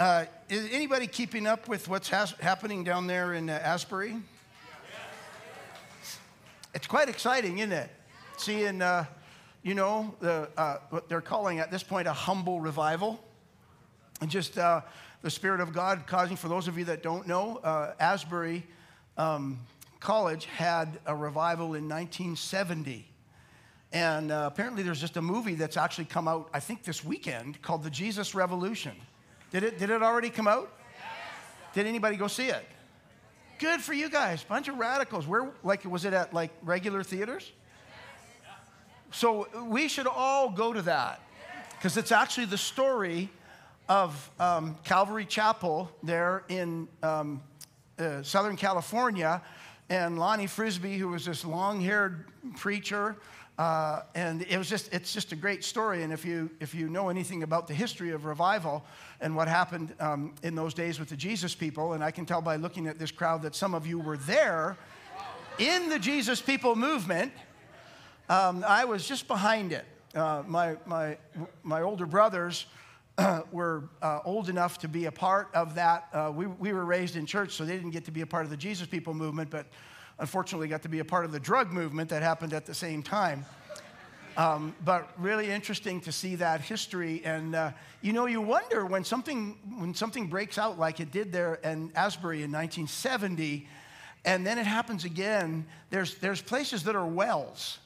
Uh, is anybody keeping up with what's has- happening down there in uh, Asbury? It's quite exciting, isn't it? Seeing, uh, you know, the, uh, what they're calling at this point a humble revival. And just uh, the Spirit of God causing, for those of you that don't know, uh, Asbury um, College had a revival in 1970. And apparently, there's just a movie that's actually come out, I think, this weekend called The Jesus Revolution. Did it, did it already come out? Did anybody go see it? Good for you guys. Bunch of radicals. Where, like, was it at like regular theaters? So we should all go to that because it's actually the story of um, Calvary Chapel there in um, uh, Southern California and Lonnie Frisbee, who was this long-haired preacher. Uh, and it was just, it's just a great story. And if you, if you know anything about the history of revival and what happened um, in those days with the Jesus people, and I can tell by looking at this crowd that some of you were there in the Jesus people movement, um, I was just behind it. Uh, my, my, my older brothers were uh, old enough to be a part of that. Uh, we, we were raised in church, so they didn't get to be a part of the Jesus People movement, but unfortunately got to be a part of the drug movement that happened at the same time. Um, but really interesting to see that history. And uh, you know, you wonder when something, when something breaks out like it did there in Asbury in 1970, and then it happens again, there's, there's places that are wells,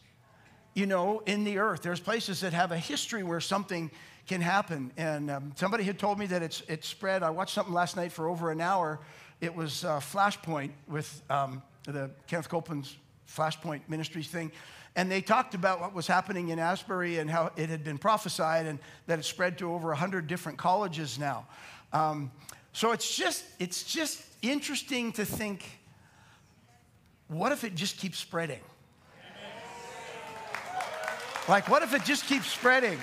you know, in the earth. There's places that have a history where something can happen. And um, somebody had told me that it's, it's spread. I watched something last night for over an hour. It was uh, Flashpoint with um, the Kenneth Copeland's Flashpoint Ministries thing. And they talked about what was happening in Asbury and how it had been prophesied and that it spread to over 100 different colleges now. Um, so it's just, it's just interesting to think what if it just keeps spreading? Like, what if it just keeps spreading?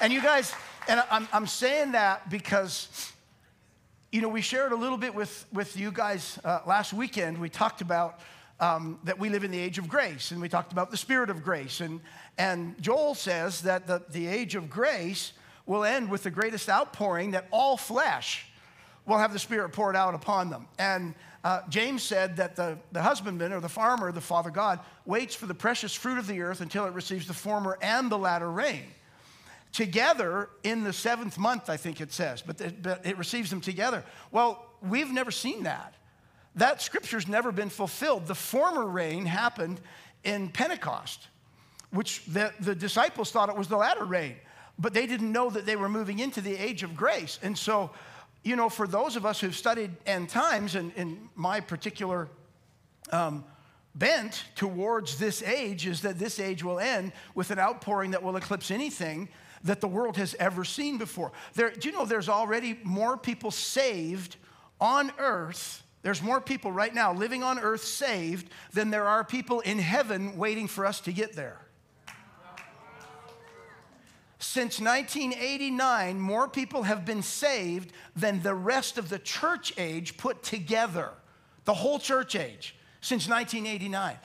And you guys, and I'm, I'm saying that because, you know, we shared a little bit with, with you guys uh, last weekend. We talked about um, that we live in the age of grace, and we talked about the spirit of grace. And, and Joel says that the, the age of grace will end with the greatest outpouring that all flesh will have the spirit poured out upon them. And uh, James said that the, the husbandman or the farmer, the Father God, waits for the precious fruit of the earth until it receives the former and the latter rain together in the seventh month, I think it says, but, but it receives them together. Well, we've never seen that. That scripture's never been fulfilled. The former rain happened in Pentecost, which the, the disciples thought it was the latter rain, but they didn't know that they were moving into the age of grace. And so, you know, for those of us who've studied end times, and in my particular um, bent towards this age is that this age will end with an outpouring that will eclipse anything that the world has ever seen before. There, do you know there's already more people saved on earth? There's more people right now living on earth saved than there are people in heaven waiting for us to get there. Since 1989, more people have been saved than the rest of the church age put together. The whole church age since 1989.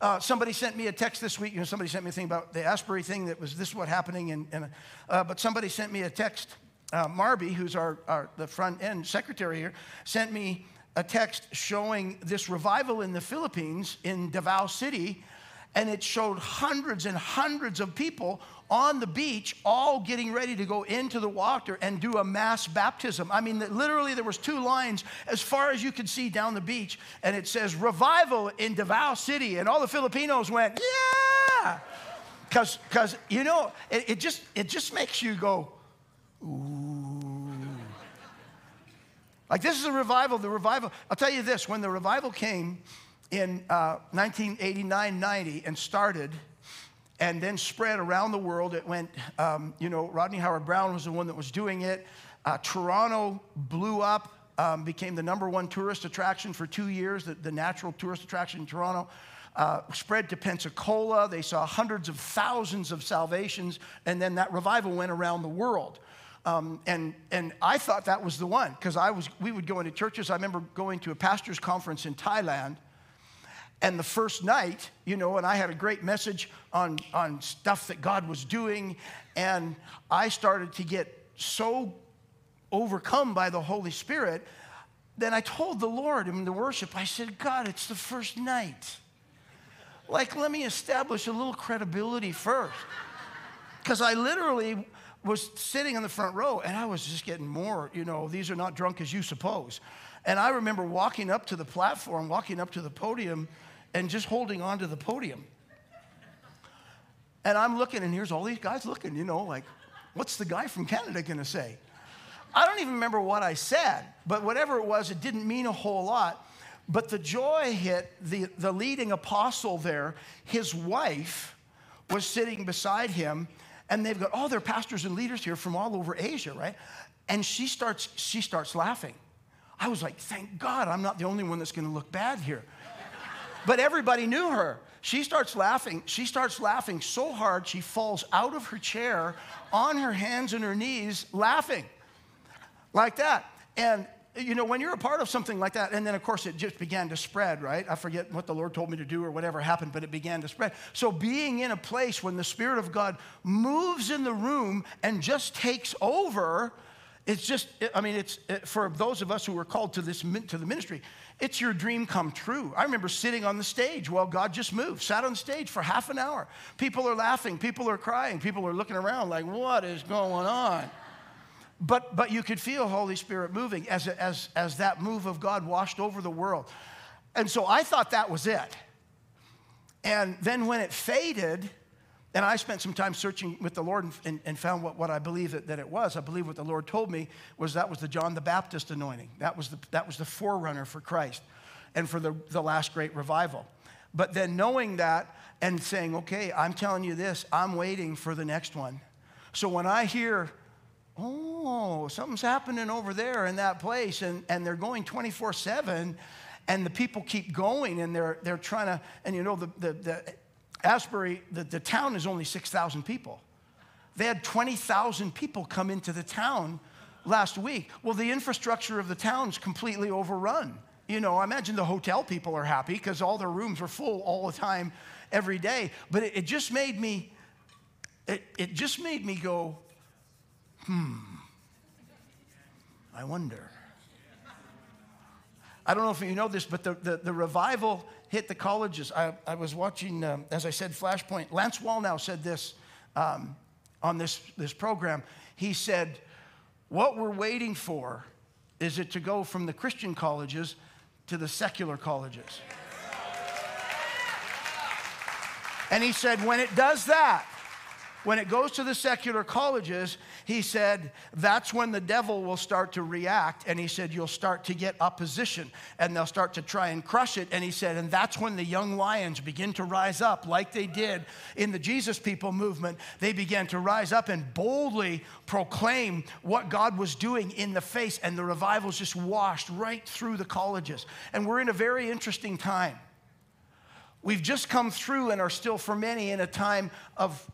Uh, somebody sent me a text this week. You know, somebody sent me a thing about the Asbury thing that was this is what happening. And, and uh, but somebody sent me a text. Uh, Marby, who's our, our the front end secretary here, sent me a text showing this revival in the Philippines in Davao City, and it showed hundreds and hundreds of people on the beach, all getting ready to go into the water and do a mass baptism. I mean, literally, there was two lines as far as you could see down the beach, and it says "Revival in Davao City," and all the Filipinos went, "Yeah!" Because, because you know, it, it just it just makes you go, "Ooh." Like this is a revival. The revival. I'll tell you this: when the revival came in uh, 1989, 90, and started and then spread around the world. It went, um, you know, Rodney Howard Browne was the one that was doing it. Uh, Toronto blew up, um, became the number one tourist attraction for two years, the, the natural tourist attraction in Toronto. Uh, spread to Pensacola. They saw hundreds of thousands of salvations, and then that revival went around the world. Um, and, and I thought that was the one because I was, we would go into churches. I remember going to a pastor's conference in Thailand, and the first night, you know, and I had a great message on, on stuff that God was doing. And I started to get so overcome by the Holy Spirit, then I told the Lord in the worship, I said, God, it's the first night. Like, let me establish a little credibility first. Because I literally was sitting in the front row and I was just getting more, you know, these are not drunk as you suppose. And I remember walking up to the platform, walking up to the podium, and just holding on to the podium. And I'm looking, and here's all these guys looking, you know, like, what's the guy from Canada gonna say? I don't even remember what I said, but whatever it was, it didn't mean a whole lot. But the joy hit the, the leading apostle there. His wife was sitting beside him, and they've got oh, all their pastors and leaders here from all over Asia, right? And she starts, she starts laughing. I was like, thank God I'm not the only one that's gonna look bad here. But everybody knew her. She starts laughing. She starts laughing so hard she falls out of her chair on her hands and her knees laughing like that. And you know, when you're a part of something like that, and then of course it just began to spread, right? I forget what the Lord told me to do or whatever happened, but it began to spread. So being in a place when the Spirit of God moves in the room and just takes over, it's just, I mean, it's for those of us who were called to this to the ministry, it's your dream come true. I remember sitting on the stage while God just moved, sat on stage for half an hour. People are laughing, people are crying, people are looking around like, what is going on? But, but you could feel Holy Spirit moving as, as, as that move of God washed over the world. And so I thought that was it. And then when it faded, and I spent some time searching with the Lord and, and found what, what I believe that, that, it was. I believe what the Lord told me was that was the John the Baptist anointing. That was the, that was the forerunner for Christ and for the, the last great revival. But then knowing that and saying, okay, I'm telling you this, I'm waiting for the next one. So when I hear oh, something's happening over there in that place, and, and they're going 24 7, and the people keep going, and they're, they're trying to, and you know, the, the, the Asbury, the, the town is only 6,000 people. They had 20,000 people come into the town last week. Well, the infrastructure of the town's completely overrun. You know, I imagine the hotel people are happy because all their rooms are full all the time, every day. But it, it just made me, it, it just made me go, Hmm. I wonder. I don't know if you know this, but the, the, the revival hit the colleges. I, I was watching, um, as I said, Flashpoint. Lance Wallnau said this um, on this, this program. He said, What we're waiting for is it to go from the Christian colleges to the secular colleges. And he said, When it does that, when it goes to the secular colleges, he said, that's when the devil will start to react. And he said, you'll start to get opposition and they'll start to try and crush it. And he said, and that's when the young lions begin to rise up, like they did in the Jesus People movement. They began to rise up and boldly proclaim what God was doing in the face. And the revivals just washed right through the colleges. And we're in a very interesting time. We've just come through and are still, for many, in a time of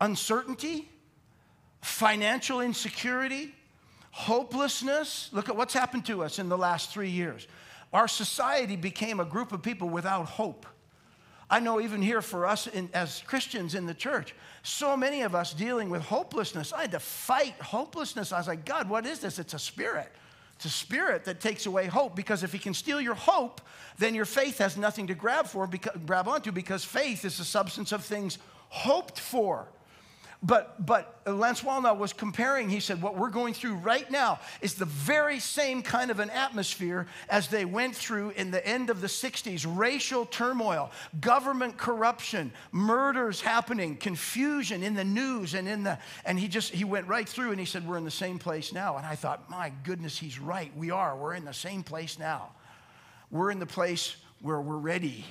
uncertainty, financial insecurity, hopelessness. Look at what's happened to us in the last three years. Our society became a group of people without hope. I know even here for us in, as Christians in the church, so many of us dealing with hopelessness. I had to fight hopelessness. I was like, God, what is this? It's a spirit. It's a spirit that takes away hope because if he can steal your hope, then your faith has nothing to grab for, because, grab onto because faith is the substance of things hoped for but, but Lance Wallnau was comparing, he said, what we're going through right now is the very same kind of an atmosphere as they went through in the end of the 60s racial turmoil, government corruption, murders happening, confusion in the news and in the, and he just, he went right through and he said, we're in the same place now. And I thought, my goodness, he's right. We are. We're in the same place now. We're in the place where we're ready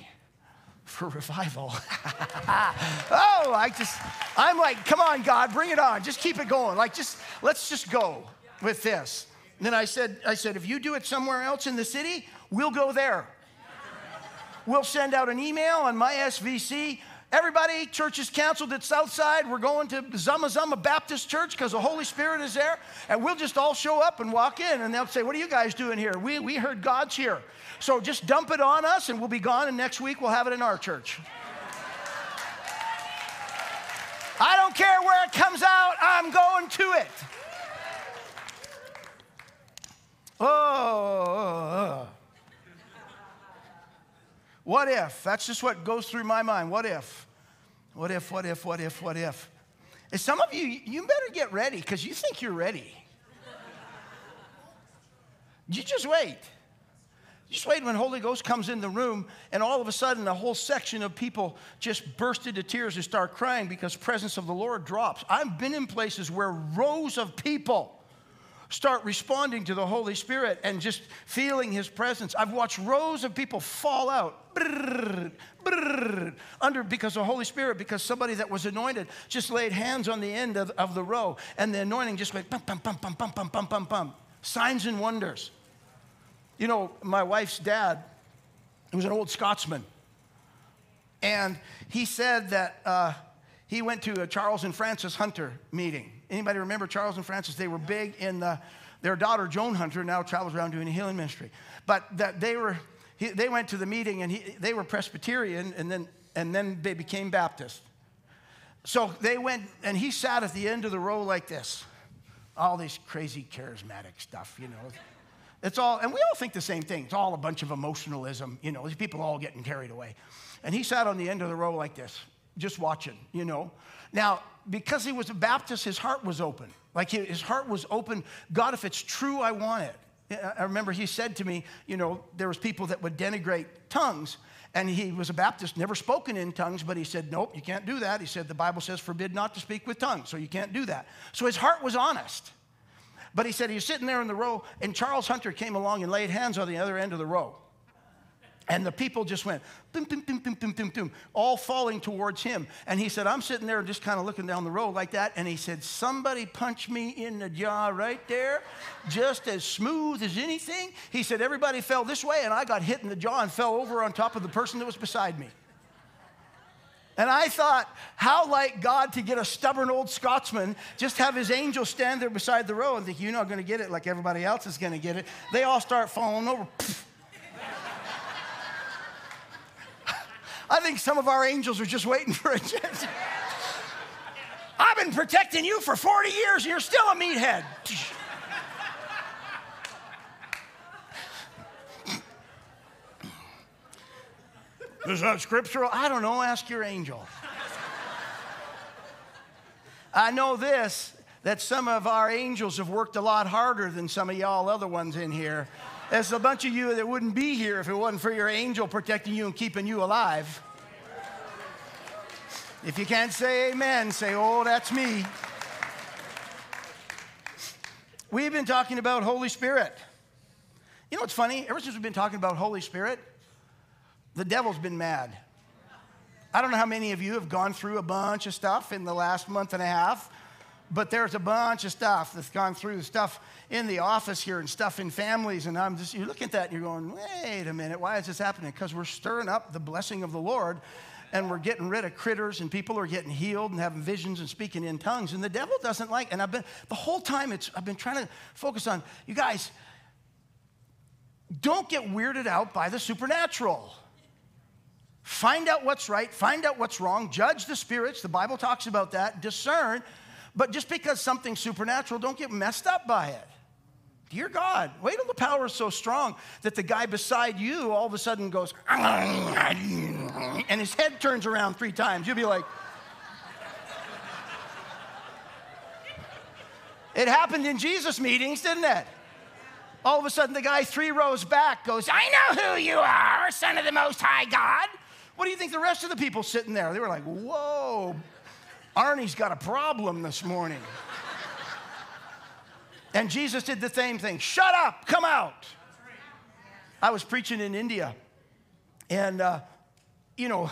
for revival. oh, I just, I'm like, come on, God, bring it on. Just keep it going. Like, just, let's just go with this. And then I said, I said, if you do it somewhere else in the city, we'll go there. We'll send out an email on my SVC. Everybody, church is canceled at Southside. We're going to Zama Zama Baptist Church because the Holy Spirit is there. And we'll just all show up and walk in and they'll say, What are you guys doing here? We, we heard God's here. So just dump it on us and we'll be gone. And next week we'll have it in our church. I don't care where it comes out, I'm going to it. Oh. oh, oh. What if? That's just what goes through my mind. What if? What if, what if, what if, what if? And some of you, you better get ready because you think you're ready. You just wait. Just wait when Holy Ghost comes in the room, and all of a sudden, a whole section of people just burst into tears and start crying because presence of the Lord drops. I've been in places where rows of people start responding to the Holy Spirit and just feeling His presence. I've watched rows of people fall out brrr, brrr, under because the Holy Spirit, because somebody that was anointed just laid hands on the end of, of the row, and the anointing just went pum, pum, pum, pum, pum, pum, pum, pum, pum. Signs and wonders. You know, my wife's dad, he was an old Scotsman. And he said that uh, he went to a Charles and Frances Hunter meeting. Anybody remember Charles and Frances? They were big in the, their daughter, Joan Hunter, now travels around doing a healing ministry. But that they were, he, they went to the meeting and he, they were Presbyterian and then, and then they became Baptist. So they went and he sat at the end of the row like this. All this crazy charismatic stuff, you know. It's all, and we all think the same thing. It's all a bunch of emotionalism, you know, these people all getting carried away. And he sat on the end of the row like this, just watching, you know. Now, because he was a Baptist, his heart was open. Like his heart was open. God, if it's true, I want it. I remember he said to me, you know, there was people that would denigrate tongues. And he was a Baptist, never spoken in tongues, but he said, nope, you can't do that. He said, the Bible says, forbid not to speak with tongues, so you can't do that. So his heart was honest. But he said he was sitting there in the row, and Charles Hunter came along and laid hands on the other end of the row. And the people just went, boom, boom, boom, boom, boom, boom, boom, all falling towards him. And he said, I'm sitting there just kind of looking down the road like that. And he said, Somebody punch me in the jaw right there, just as smooth as anything. He said, Everybody fell this way, and I got hit in the jaw and fell over on top of the person that was beside me. And I thought, how like God to get a stubborn old Scotsman, just have his angel stand there beside the row and think, you're not going to get it like everybody else is going to get it. They all start falling over. I think some of our angels are just waiting for a chance. I've been protecting you for 40 years and you're still a meathead. Is that scriptural? I don't know. Ask your angel. I know this that some of our angels have worked a lot harder than some of y'all other ones in here. There's a bunch of you that wouldn't be here if it wasn't for your angel protecting you and keeping you alive. If you can't say amen, say, oh, that's me. We've been talking about Holy Spirit. You know what's funny? Ever since we've been talking about Holy Spirit, the devil's been mad. I don't know how many of you have gone through a bunch of stuff in the last month and a half, but there's a bunch of stuff that's gone through stuff in the office here and stuff in families. And I'm just, you look at that and you're going, wait a minute, why is this happening? Because we're stirring up the blessing of the Lord and we're getting rid of critters and people are getting healed and having visions and speaking in tongues. And the devil doesn't like, and I've been, the whole time it's, I've been trying to focus on, you guys, don't get weirded out by the supernatural. Find out what's right, find out what's wrong, judge the spirits. The Bible talks about that, discern. But just because something's supernatural, don't get messed up by it. Dear God, wait till the power is so strong that the guy beside you all of a sudden goes, and his head turns around three times. You'll be like, It happened in Jesus meetings, didn't it? All of a sudden, the guy three rows back goes, I know who you are, son of the Most High God. What do you think the rest of the people sitting there? They were like, whoa, Arnie's got a problem this morning. and Jesus did the same thing shut up, come out. I was preaching in India, and, uh, you know,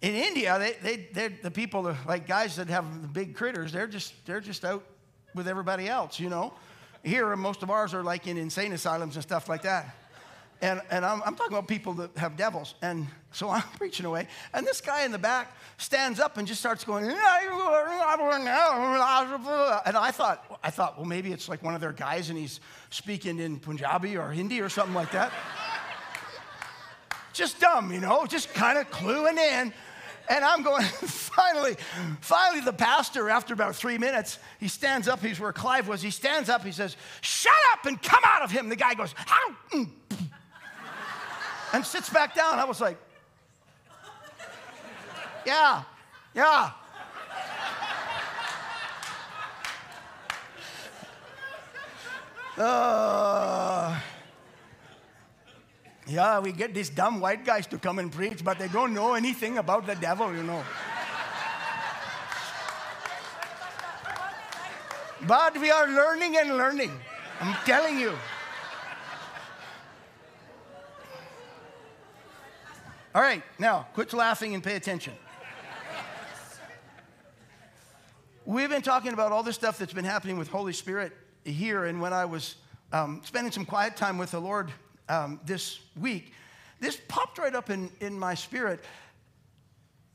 in India, they, they, the people, like guys that have the big critters, they're just, they're just out with everybody else, you know. Here, most of ours are like in insane asylums and stuff like that. And, and I'm, I'm, talking about people that have devils. And so I'm preaching away. And this guy in the back stands up and just starts going, and I thought, I thought, well, maybe it's like one of their guys and he's speaking in Punjabi or Hindi or something like that. just dumb, you know, just kind of cluing in. And I'm going, finally, finally, the pastor, after about three minutes, he stands up. He's where Clive was. He stands up. He says, Shut up and come out of him. The guy goes? And sits back down. I was like, yeah, yeah. Uh, yeah, we get these dumb white guys to come and preach, but they don't know anything about the devil, you know. but we are learning and learning. I'm telling you. All right, now quit laughing and pay attention. We've been talking about all this stuff that's been happening with Holy Spirit here, and when I was um, spending some quiet time with the Lord um, this week, this popped right up in, in my spirit.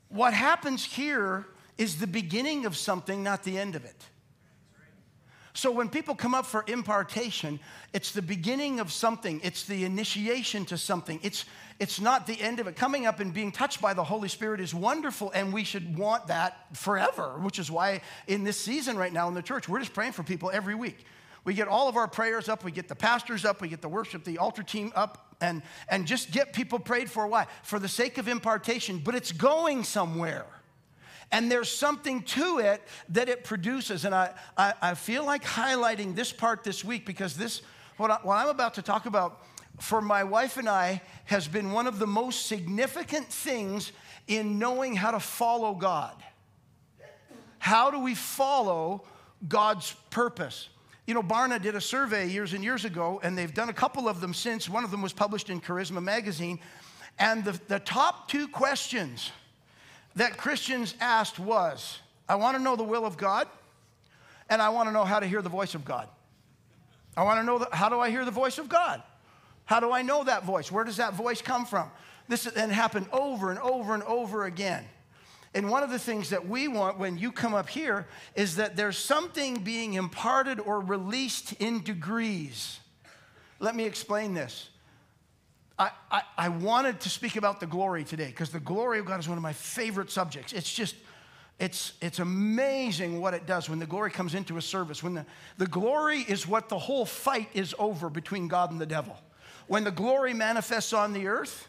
What happens here is the beginning of something, not the end of it. So when people come up for impartation, it's the beginning of something, it's the initiation to something. It's, it's not the end of it. Coming up and being touched by the Holy Spirit is wonderful, and we should want that forever, which is why in this season right now in the church, we're just praying for people every week. We get all of our prayers up, we get the pastors up, we get the worship, the altar team up, and, and just get people prayed for. Why? For the sake of impartation, but it's going somewhere. And there's something to it that it produces. And I, I, I feel like highlighting this part this week because this, what, I, what I'm about to talk about for my wife and I has been one of the most significant things in knowing how to follow God. How do we follow God's purpose? You know, Barna did a survey years and years ago, and they've done a couple of them since. One of them was published in Charisma magazine. And the, the top two questions that Christians asked was I want to know the will of God, and I want to know how to hear the voice of God. I want to know the, how do I hear the voice of God? How do I know that voice? Where does that voice come from? This then happened over and over and over again. And one of the things that we want when you come up here is that there's something being imparted or released in degrees. Let me explain this. I, I, wanted to speak about the glory today because the glory of God is one of my favorite subjects. It's just, it's, it's amazing what it does when the glory comes into a service. When the, the glory is what the whole fight is over between God and the devil. When the glory manifests on the earth,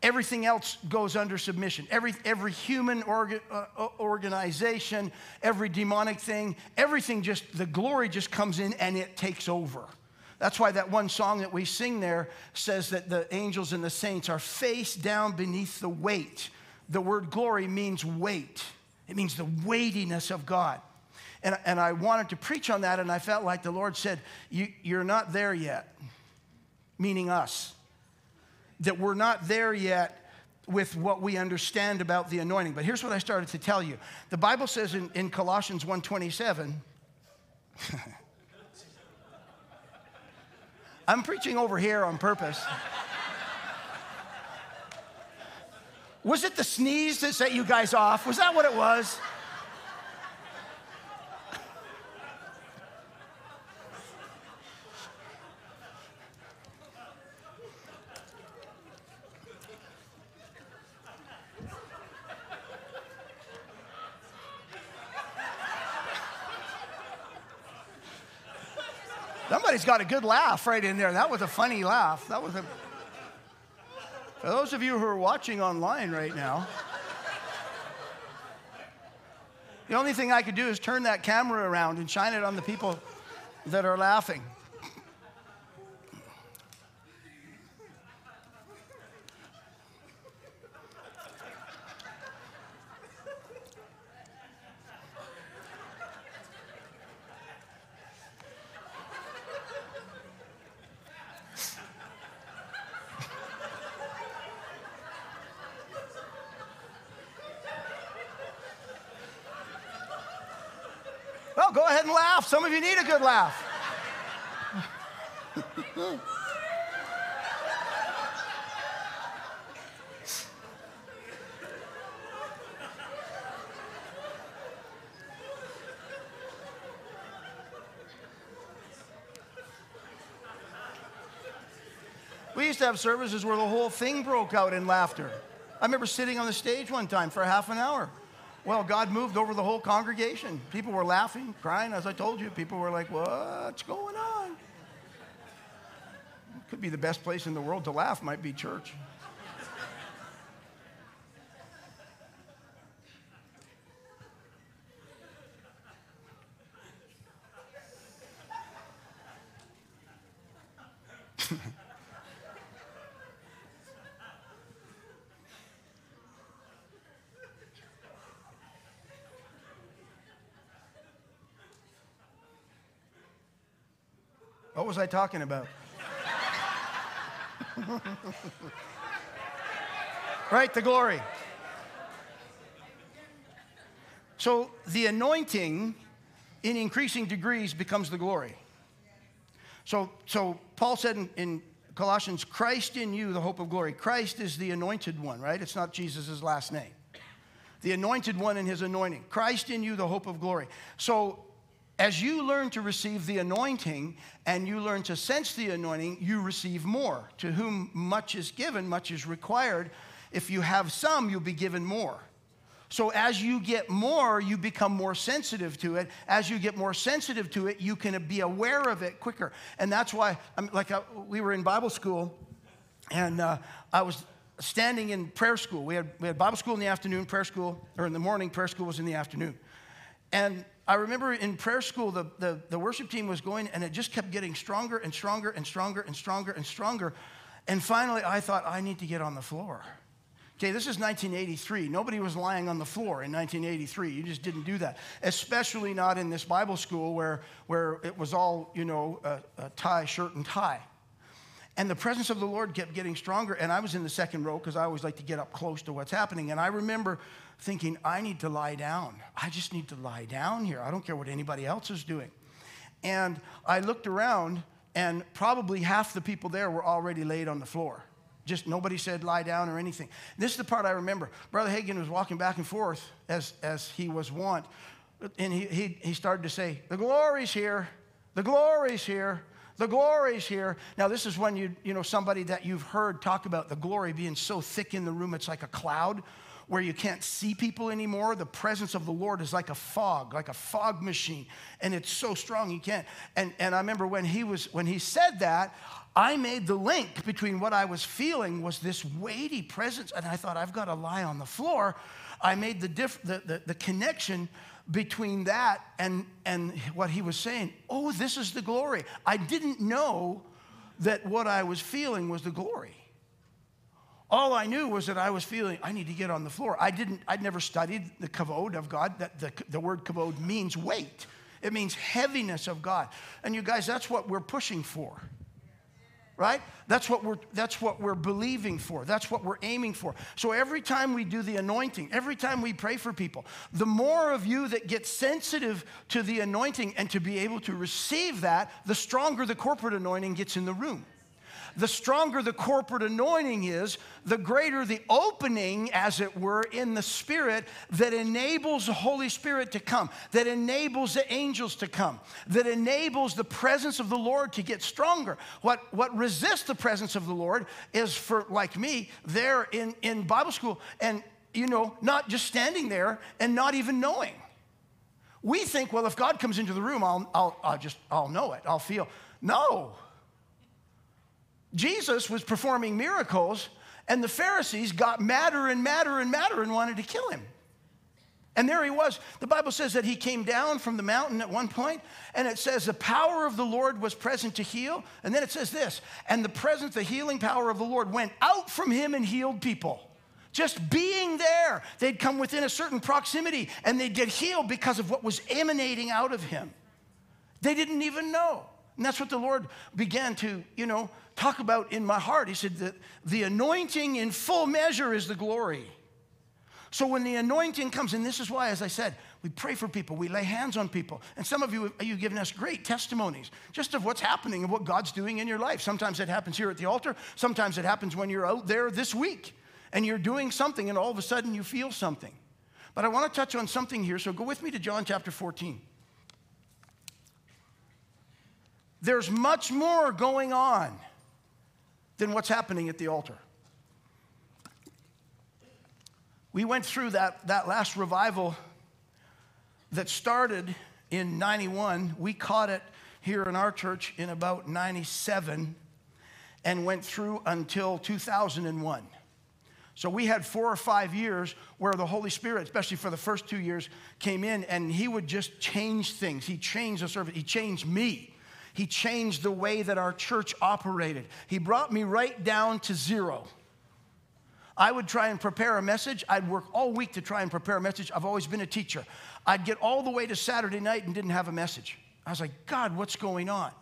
everything else goes under submission. Every, every human orga, uh, organization, every demonic thing, everything just, the glory just comes in and it takes over. That's why that one song that we sing there says that the angels and the saints are face down beneath the weight. The word glory means weight, it means the weightiness of God. And, and I wanted to preach on that, and I felt like the Lord said, you, You're not there yet, meaning us. That we're not there yet with what we understand about the anointing. But here's what I started to tell you. The Bible says in, in Colossians 1:27, I'm preaching over here on purpose. Was it the sneeze that set you guys off? Was that what it was? Somebody's got a good laugh right in there. That was a funny laugh. That was a. For those of you who are watching online right now, the only thing I could do is turn that camera around and shine it on the people that are laughing. Well, go ahead and laugh. Some of you need a good laugh. We used to have services where the whole thing broke out in laughter. I remember sitting on the stage one time for half an hour. Well, God moved over the whole congregation. People were laughing, crying, as I told you. People were like, What's going on? Could be the best place in the world to laugh, might be church. Was I talking about? right, the glory. So the anointing in increasing degrees becomes the glory. So, so Paul said in, in Colossians, Christ in you, the hope of glory. Christ is the anointed one, right? It's not Jesus' last name. The anointed one in his anointing. Christ in you, the hope of glory. So as you learn to receive the anointing and you learn to sense the anointing, you receive more. To whom much is given, much is required. If you have some, you'll be given more. So as you get more, you become more sensitive to it. As you get more sensitive to it, you can be aware of it quicker. And that's why, I'm, like, uh, we were in Bible school, and uh, I was standing in prayer school. We had, we had Bible school in the afternoon, prayer school, or in the morning, prayer school was in the afternoon. And I remember in prayer school, the, the, the worship team was going, and it just kept getting stronger and stronger and stronger and stronger and stronger. And finally, I thought, I need to get on the floor. Okay, this is 1983. Nobody was lying on the floor in 1983. You just didn't do that, especially not in this Bible school where, where it was all, you know, a, a tie, shirt, and tie. And the presence of the Lord kept getting stronger. And I was in the second row because I always like to get up close to what's happening. And I remember thinking, I need to lie down. I just need to lie down here. I don't care what anybody else is doing. And I looked around, and probably half the people there were already laid on the floor. Just nobody said lie down or anything. This is the part I remember. Brother Hagin was walking back and forth as, as he was wont, and he, he, he started to say, The glory's here, the glory's here. The glory's here. Now, this is when you, you know, somebody that you've heard talk about the glory being so thick in the room, it's like a cloud where you can't see people anymore. The presence of the Lord is like a fog, like a fog machine, and it's so strong you can't. And, and I remember when he was when he said that, I made the link between what I was feeling was this weighty presence, and I thought, I've got to lie on the floor. I made the, diff- the, the, the connection between that and, and what he was saying. Oh, this is the glory. I didn't know that what I was feeling was the glory. All I knew was that I was feeling, I need to get on the floor. I didn't, I'd never studied the kavod of God. That the, the word kavod means weight. It means heaviness of God. And you guys, that's what we're pushing for right? That's what we're that's what we're believing for. That's what we're aiming for. So every time we do the anointing, every time we pray for people, the more of you that get sensitive to the anointing and to be able to receive that, the stronger the corporate anointing gets in the room the stronger the corporate anointing is, the greater the opening, as it were, in the Spirit that enables the Holy Spirit to come, that enables the angels to come, that enables the presence of the Lord to get stronger. What, what resists the presence of the Lord is for, like me, there in, in Bible school and, you know, not just standing there and not even knowing. We think, well, if God comes into the room, I'll, I'll, I'll just, I'll know it, I'll feel. No. Jesus was performing miracles, and the Pharisees got madder and madder and madder and wanted to kill him. And there he was. The Bible says that he came down from the mountain at one point, and it says the power of the Lord was present to heal. And then it says this, and the presence, the healing power of the Lord went out from him and healed people. Just being there, they'd come within a certain proximity and they'd get healed because of what was emanating out of him. They didn't even know. And that's what the Lord began to, you know, talk about in my heart. He said that the anointing in full measure is the glory. So when the anointing comes, and this is why, as I said, we pray for people, we lay hands on people. And some of you, you've given us great testimonies just of what's happening and what God's doing in your life. Sometimes it happens here at the altar, sometimes it happens when you're out there this week and you're doing something and all of a sudden you feel something. But I want to touch on something here, so go with me to John chapter 14. There's much more going on than what's happening at the altar. We went through that, that last revival that started in 91. We caught it here in our church in about 97 and went through until 2001. So we had four or five years where the Holy Spirit, especially for the first two years, came in and He would just change things. He changed the service, He changed me. He changed the way that our church operated. He brought me right down to zero. I would try and prepare a message. I'd work all week to try and prepare a message. I've always been a teacher. I'd get all the way to Saturday night and didn't have a message. I was like, God, what's going on?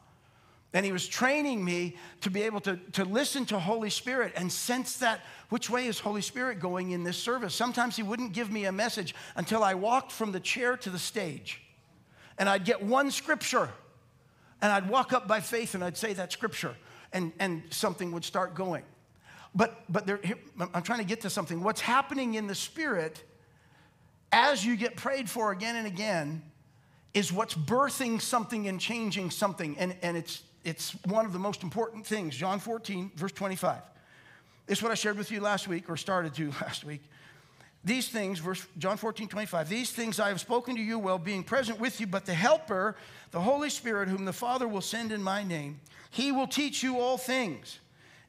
And he was training me to be able to, to listen to Holy Spirit and sense that which way is Holy Spirit going in this service. Sometimes he wouldn't give me a message until I walked from the chair to the stage. And I'd get one scripture and I'd walk up by faith and I'd say that scripture and, and something would start going. But, but there, here, I'm trying to get to something. What's happening in the spirit as you get prayed for again and again is what's birthing something and changing something. And, and it's, it's one of the most important things. John 14, verse 25. This is what I shared with you last week, or started to last week. These things, verse John 14, 25, these things I have spoken to you while being present with you, but the Helper, the Holy Spirit, whom the Father will send in my name, he will teach you all things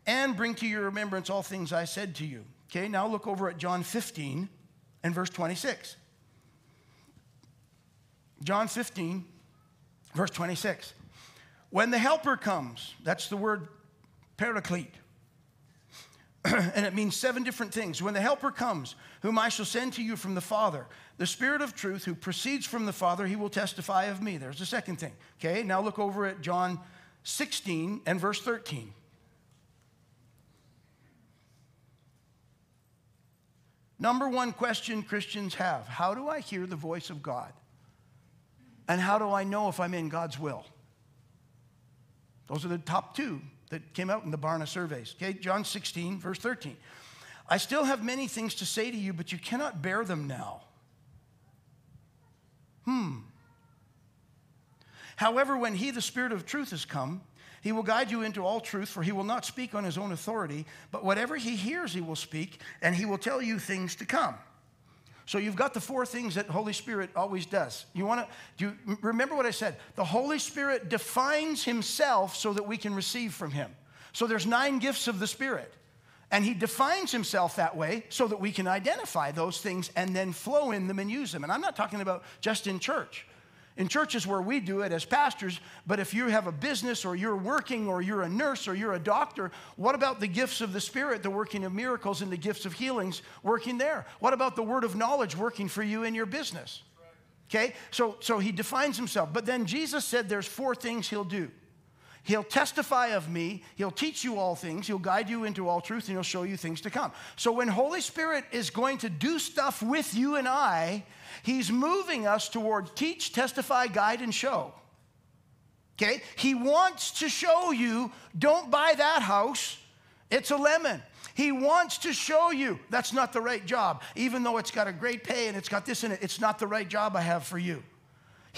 and bring to your remembrance all things I said to you. Okay, now look over at John 15 and verse 26. John 15, verse 26. When the Helper comes, that's the word paraclete. and it means seven different things. When the Helper comes, whom I shall send to you from the Father, the Spirit of truth who proceeds from the Father, he will testify of me. There's the second thing. Okay, now look over at John 16 and verse 13. Number one question Christians have How do I hear the voice of God? And how do I know if I'm in God's will? Those are the top two that came out in the Barna surveys. Okay, John 16, verse 13. I still have many things to say to you, but you cannot bear them now. Hmm. However, when He, the Spirit of truth, has come, He will guide you into all truth, for He will not speak on His own authority, but whatever He hears, He will speak, and He will tell you things to come. So you've got the four things that Holy Spirit always does. You want to do you remember what I said? The Holy Spirit defines himself so that we can receive from him. So there's nine gifts of the Spirit. And he defines himself that way so that we can identify those things and then flow in them and use them. And I'm not talking about just in church in churches where we do it as pastors, but if you have a business or you're working or you're a nurse or you're a doctor, what about the gifts of the Spirit, the working of miracles and the gifts of healings working there? What about the word of knowledge working for you in your business? Okay, so, so he defines himself. But then Jesus said there's four things he'll do. He'll testify of me, he'll teach you all things, he'll guide you into all truth, and he'll show you things to come. So when Holy Spirit is going to do stuff with you and I, He's moving us toward teach, testify, guide, and show. Okay? He wants to show you don't buy that house, it's a lemon. He wants to show you that's not the right job. Even though it's got a great pay and it's got this in it, it's not the right job I have for you.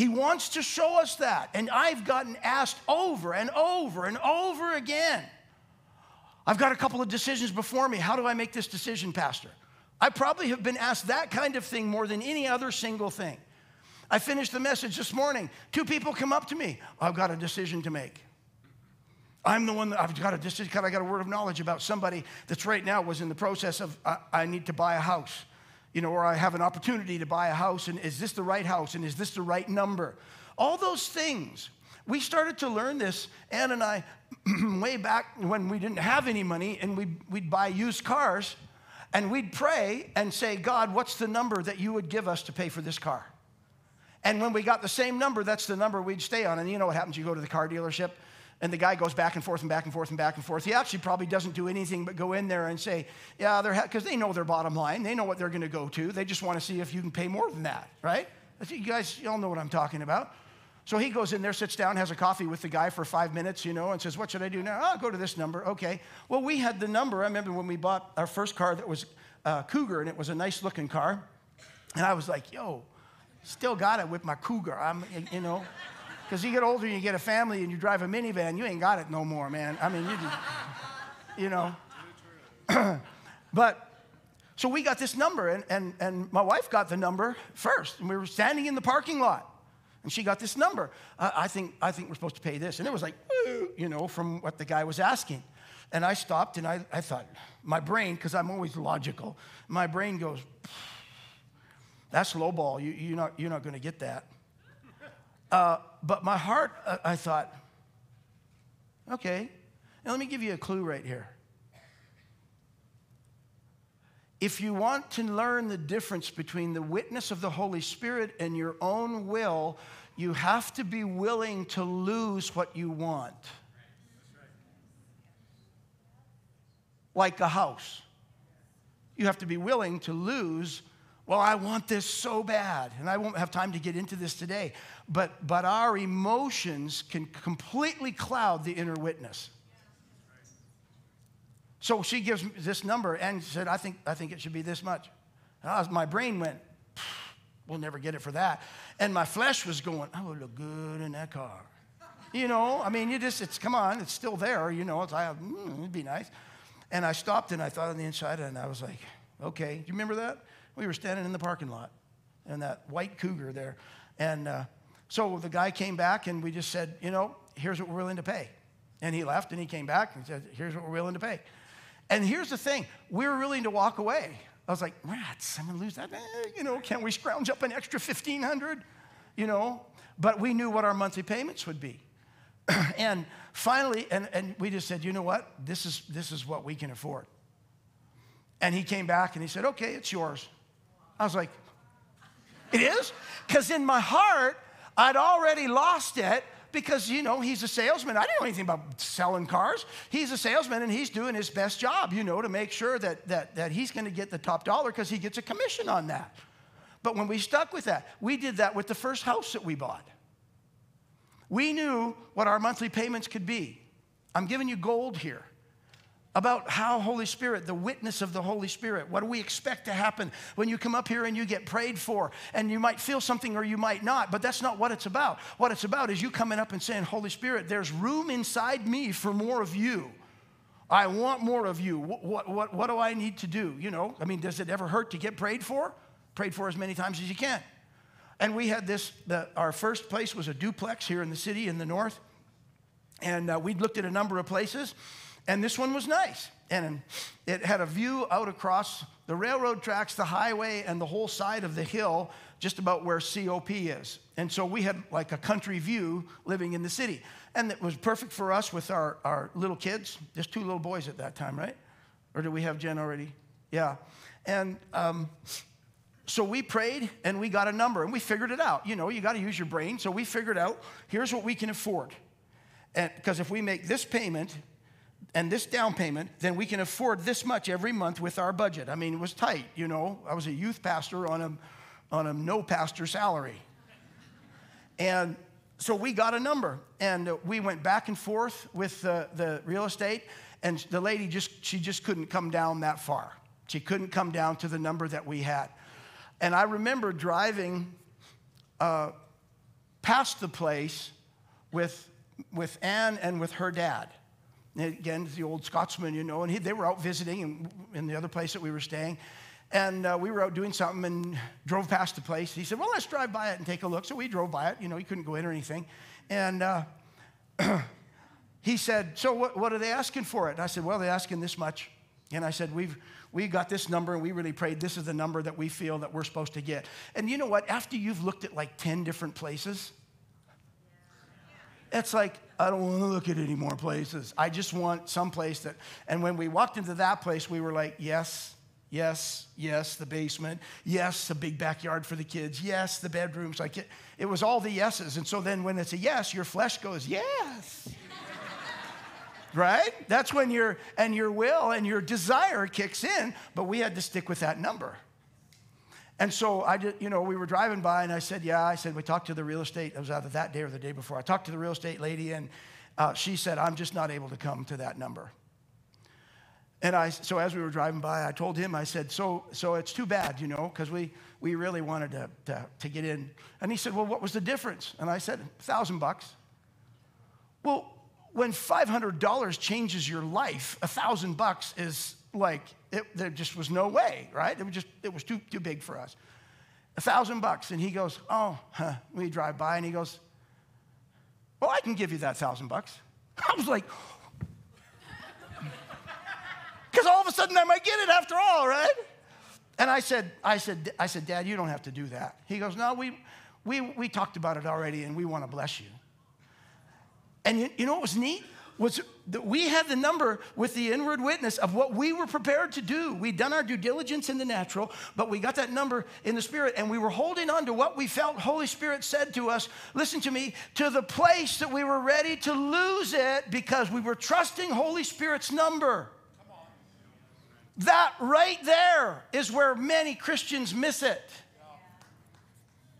He wants to show us that. And I've gotten asked over and over and over again. I've got a couple of decisions before me. How do I make this decision, Pastor? I probably have been asked that kind of thing more than any other single thing. I finished the message this morning. Two people come up to me. I've got a decision to make. I'm the one that I've got a decision. I got a word of knowledge about somebody that's right now was in the process of I, I need to buy a house, you know, or I have an opportunity to buy a house, and is this the right house, and is this the right number? All those things. We started to learn this, Ann and I, way back when we didn't have any money, and we'd, we'd buy used cars and we'd pray and say, God, what's the number that you would give us to pay for this car? And when we got the same number, that's the number we'd stay on. And you know what happens? You go to the car dealership, and the guy goes back and forth and back and forth and back and forth. He actually probably doesn't do anything but go in there and say, Yeah, they're, because they know their bottom line. They know what they're going to go to. They just want to see if you can pay more than that, right? You guys, you all know what I'm talking about. So he goes in there, sits down, has a coffee with the guy for five minutes, you know, and says, What should I do now? I'll go to this number. Okay. Well, we had the number. I remember when we bought our first car that was uh, Cougar, and it was a nice looking car. And I was like, yo, still got it with my Cougar. I'm, you know, because you get older and you get a family and you drive a minivan, you ain't got it no more, man. I mean, you, you know. but so we got this number, and, and, and my wife got the number first, and we were standing in the parking lot. And she got this number. I, I think, I think we're supposed to pay this. And it was like, you know, from what the guy was asking. And I stopped and I, I thought, my brain, because I'm always logical, my brain goes, that's lowball. You, you're not, you're not going to get that. Uh, but my heart, uh, I thought, okay, now let me give you a clue right here. If you want to learn the difference between the witness of the Holy Spirit and your own will, you have to be willing to lose what you want. Like a house, you have to be willing to lose well, I want this so bad, and I won't have time to get into this today. But, but our emotions can completely cloud the inner witness. So she gives me this number and said, I think, I think it should be this much. Was, my brain went, we'll never get it for that. And my flesh was going, I would look good in that car. You know, I mean, you just, it's, come on, it's still there, you know, it's, I, mm, it'd be nice. And I stopped and I thought on the inside and I was like, okay. Do you remember that? We were standing in the parking lot and that white cougar there. And uh, so the guy came back and we just said, you know, here's what we're willing to pay. And he left and he came back and said, here's what we're willing to pay. And here's the thing we were willing to walk away. I was like, rats, I'm gonna lose that. Eh, you know, can't we scrounge up an extra 1500 You know, but we knew what our monthly payments would be. and finally, and, and we just said, you know what? This is, this is what we can afford. And he came back and he said, okay, it's yours. I was like, it is? Because in my heart, I'd already lost it because, you know, he's a salesman. I didn't know anything about selling cars. He's a salesman and he's doing his best job, you know, to make sure that, that, that he's going to get the top dollar because he gets a commission on that. But when we stuck with that, we did that with the first house that we bought. We knew what our monthly payments could be. I'm giving you gold here about how Holy Spirit, the witness of the Holy Spirit, what do we expect to happen when you come up here and you get prayed for? And you might feel something or you might not, but that's not what it's about. What it's about is you coming up and saying, Holy Spirit, there's room inside me for more of you. I want more of you. What, what, what, do I need to do? You know, I mean, does it ever hurt to get prayed for? Prayed for as many times as you can. And we had this, the, our first place was a duplex here in the city in the north. And uh, we'd looked at a number of places. And this one was nice. And it had a view out across the railroad tracks, the highway, and the whole side of the hill, just about where COP is. And so we had like a country view living in the city. And it was perfect for us with our, our little kids. Just two little boys at that time, right? Or do we have Jen already? Yeah. And um, so we prayed and we got a number and we figured it out. You know, you got to use your brain. So we figured out here's what we can afford. Because if we make this payment, and this down payment, then we can afford this much every month with our budget. I mean, it was tight, you know. I was a youth pastor on a, on a no pastor salary. And so we got a number, and we went back and forth with the, the real estate, and the lady just, she just couldn't come down that far. She couldn't come down to the number that we had. And I remember driving uh, past the place with, with Ann and with her dad Again, the old Scotsman, you know, and he, they were out visiting in, in, the other place that we were staying. And uh, we were out doing something and drove past the place. He said, Well, let's drive by it and take a look. So we drove by it. You know, he couldn't go in or anything. And uh, he said, So what, what, are they asking for it? And I said, Well, they're asking this much. And I said, We've we got this number and we really prayed this is the number that we feel that we're supposed to get. And you know what? After you've looked at like 10 different places, it's like, I don't want to look at any more places. I just want some place that, and when we walked into that place, we were like, yes, yes, yes, the basement, yes, a big backyard for the kids, yes, the bedrooms. Like it, it was all the yeses. And so then when it's a yes, your flesh goes, yes. right? That's when your, and your will and your desire kicks in, but we had to stick with that number. And so I you know, we were driving by and I said, yeah, I said, we talked to the real estate. It was either that day or the day before. I talked to the real estate lady and uh, she said, I'm just not able to come to that number. And I, so as we were driving by, I told him, I said, so, so it's too bad, you know, because we, we really wanted to, to, to get in. And he said, well, what was the difference? And I said, a thousand bucks. Well, when $500 changes your life, a thousand bucks is like, it, there just was no way, right? It was just, it was too, too big for us. A thousand bucks. And he goes, oh, huh. we drive by and he goes, well, I can give you that thousand bucks. I was like, because all of a sudden I might get it after all, right? And I said, I said, I said, Dad, you don't have to do that. He goes, No, we, we, we talked about it already and we want to bless you. And you, you know what was neat? Was that we had the number with the inward witness of what we were prepared to do. We'd done our due diligence in the natural, but we got that number in the spirit, and we were holding on to what we felt Holy Spirit said to us. Listen to me, to the place that we were ready to lose it because we were trusting Holy Spirit's number. That right there is where many Christians miss it.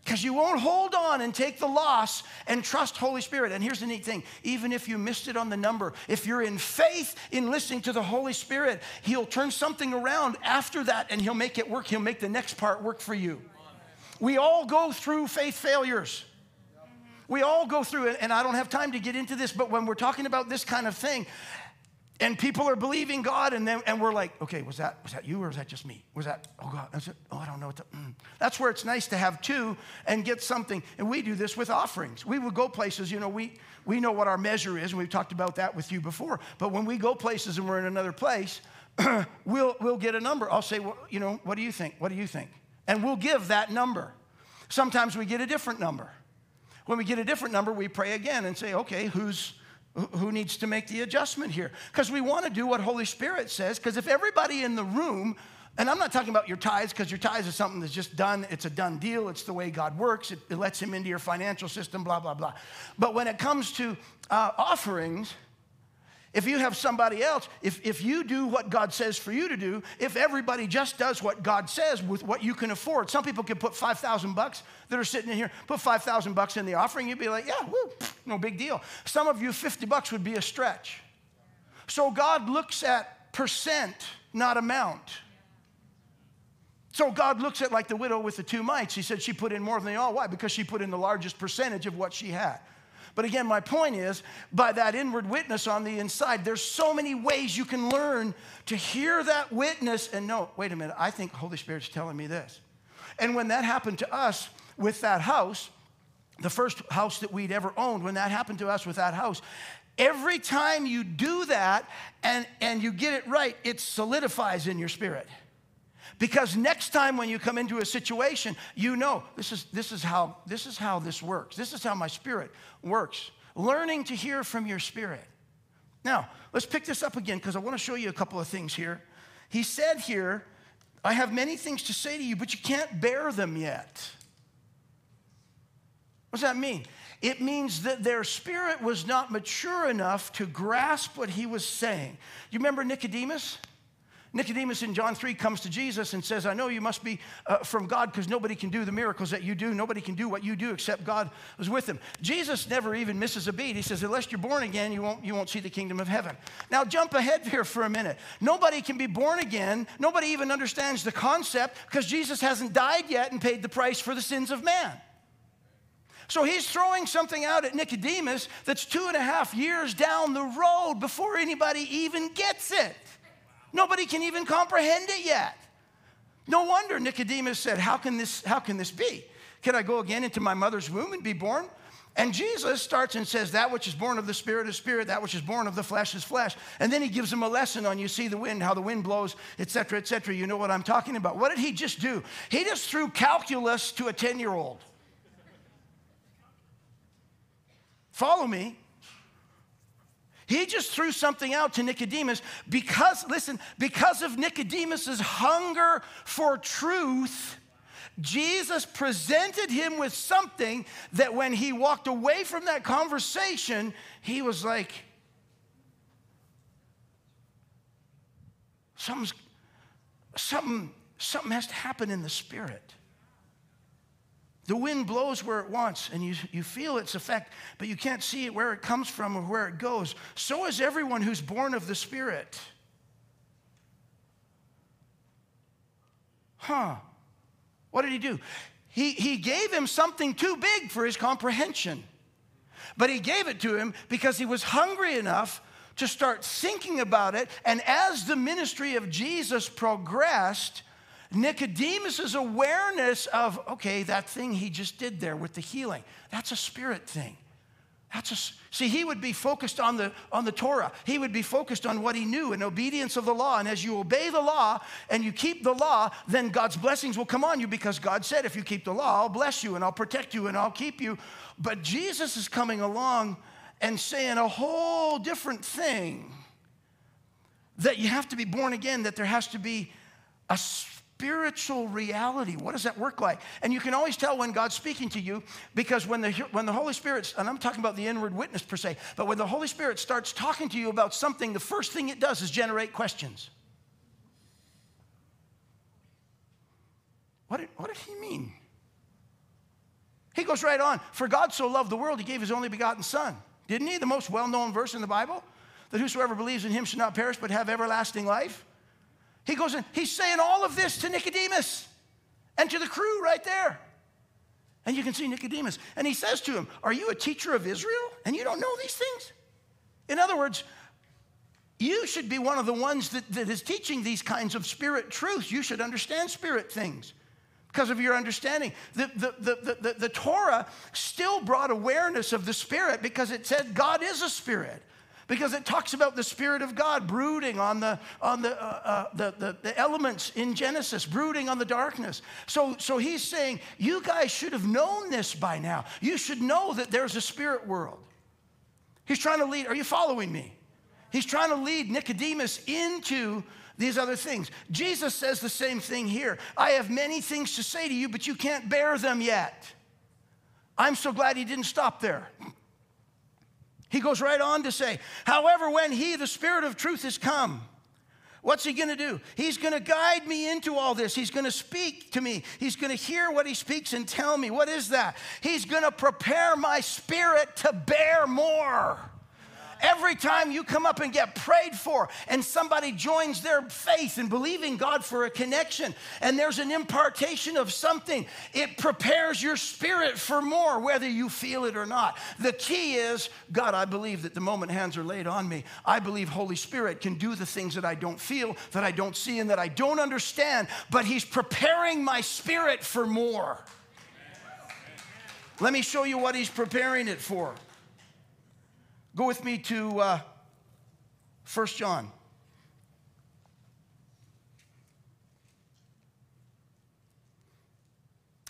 Because you won't hold on and take the loss and trust Holy Spirit. And here's the neat thing even if you missed it on the number, if you're in faith in listening to the Holy Spirit, He'll turn something around after that and He'll make it work. He'll make the next part work for you. We all go through faith failures. We all go through it, and I don't have time to get into this, but when we're talking about this kind of thing, and people are believing God, and then and we're like, okay, was that was that you or was that just me? Was that oh God? That's it. Oh, I don't know what. To, mm. That's where it's nice to have two and get something. And we do this with offerings. We would go places, you know, we we know what our measure is, and we've talked about that with you before. But when we go places and we're in another place, we'll we'll get a number. I'll say, well, you know, what do you think? What do you think? And we'll give that number. Sometimes we get a different number. When we get a different number, we pray again and say, okay, who's who needs to make the adjustment here? Because we want to do what Holy Spirit says. Because if everybody in the room, and I'm not talking about your tithes, because your tithes is something that's just done, it's a done deal, it's the way God works, it, it lets Him into your financial system, blah, blah, blah. But when it comes to uh, offerings, if you have somebody else, if, if you do what God says for you to do, if everybody just does what God says with what you can afford, some people can put 5,000 bucks that are sitting in here, put 5,000 bucks in the offering, you'd be like, yeah, woo, no big deal. Some of you, 50 bucks would be a stretch. So God looks at percent, not amount. So God looks at like the widow with the two mites. He said she put in more than they all. Why? Because she put in the largest percentage of what she had. But again, my point is by that inward witness on the inside, there's so many ways you can learn to hear that witness and know, wait a minute, I think Holy Spirit's telling me this. And when that happened to us with that house, the first house that we'd ever owned, when that happened to us with that house, every time you do that and, and you get it right, it solidifies in your spirit. Because next time when you come into a situation, you know this is, this is, how, this is how this works. This is how my spirit works. Learning to hear from your spirit. Now, let's pick this up again because I want to show you a couple of things here. He said here, I have many things to say to you, but you can't bear them yet. What does that mean? It means that their spirit was not mature enough to grasp what he was saying. You remember Nicodemus? Nicodemus in John 3 comes to Jesus and says, I know you must be uh, from God because nobody can do the miracles that you do. Nobody can do what you do except God was with him. Jesus never even misses a beat. He says, Unless you're born again, you won't, you won't see the kingdom of heaven. Now, jump ahead here for a minute. Nobody can be born again. Nobody even understands the concept because Jesus hasn't died yet and paid the price for the sins of man. So he's throwing something out at Nicodemus that's two and a half years down the road before anybody even gets it. Nobody can even comprehend it yet. No wonder Nicodemus said, How can this, how can this be? Can I go again into my mother's womb and be born? And Jesus starts and says, That which is born of the Spirit is spirit, that which is born of the flesh is flesh. And then he gives him a lesson on you see the wind, how the wind blows, etc., etc. You know what I'm talking about. What did he just do? He just threw calculus to a 10 year old. Follow me. He just threw something out to Nicodemus because, listen, because of Nicodemus's hunger for truth. Jesus presented him with something that when he walked away from that conversation, he was like, something's, something, something has to happen in the spirit. The wind blows where it wants, and you, you feel its effect, but you can't see it where it comes from or where it goes. So is everyone who's born of the Spirit. Huh. What did he do? He, he gave him something too big for his comprehension. But he gave it to him because he was hungry enough to start thinking about it. And as the ministry of Jesus progressed, Nicodemus's awareness of, okay, that thing he just did there with the healing, that's a spirit thing. That's a, see, he would be focused on the, on the Torah. He would be focused on what he knew in obedience of the law. And as you obey the law and you keep the law, then God's blessings will come on you because God said, if you keep the law, I'll bless you and I'll protect you and I'll keep you. But Jesus is coming along and saying a whole different thing that you have to be born again, that there has to be a spiritual reality. What does that work like? And you can always tell when God's speaking to you because when the, when the Holy Spirit, and I'm talking about the inward witness per se, but when the Holy Spirit starts talking to you about something, the first thing it does is generate questions. What did, what did he mean? He goes right on. For God so loved the world, he gave his only begotten Son. Didn't he? The most well known verse in the Bible? That whosoever believes in him should not perish but have everlasting life. He goes in, he's saying all of this to Nicodemus and to the crew right there. And you can see Nicodemus. And he says to him, Are you a teacher of Israel and you don't know these things? In other words, you should be one of the ones that, that is teaching these kinds of spirit truths. You should understand spirit things because of your understanding. The, the, the, the, the Torah still brought awareness of the spirit because it said God is a spirit because it talks about the Spirit of God brooding on the, on the, uh, uh, the, the, the, elements in Genesis, brooding on the darkness. So, so he's saying, You guys should have known this by now. You should know that there's a spirit world. He's trying to lead, are you following me? He's trying to lead Nicodemus into these other things. Jesus says the same thing here. I have many things to say to you, but you can't bear them yet. I'm so glad he didn't stop there. He goes right on to say, however, when he, the Spirit of truth, is come, What's he gonna do? He's gonna guide me into all this. He's gonna speak to me. He's gonna hear what he speaks and tell me. What is that? He's gonna prepare my spirit to bear more. Every time you come up and get prayed for, and somebody joins their faith in believing God for a connection, and there's an impartation of something, it prepares your spirit for more, whether you feel it or not. The key is God, I believe that the moment hands are laid on me, I believe Holy Spirit can do the things that I don't feel, that I don't see, and that I don't understand, but He's preparing my spirit for more. Let me show you what He's preparing it for. Go with me to uh, 1 John.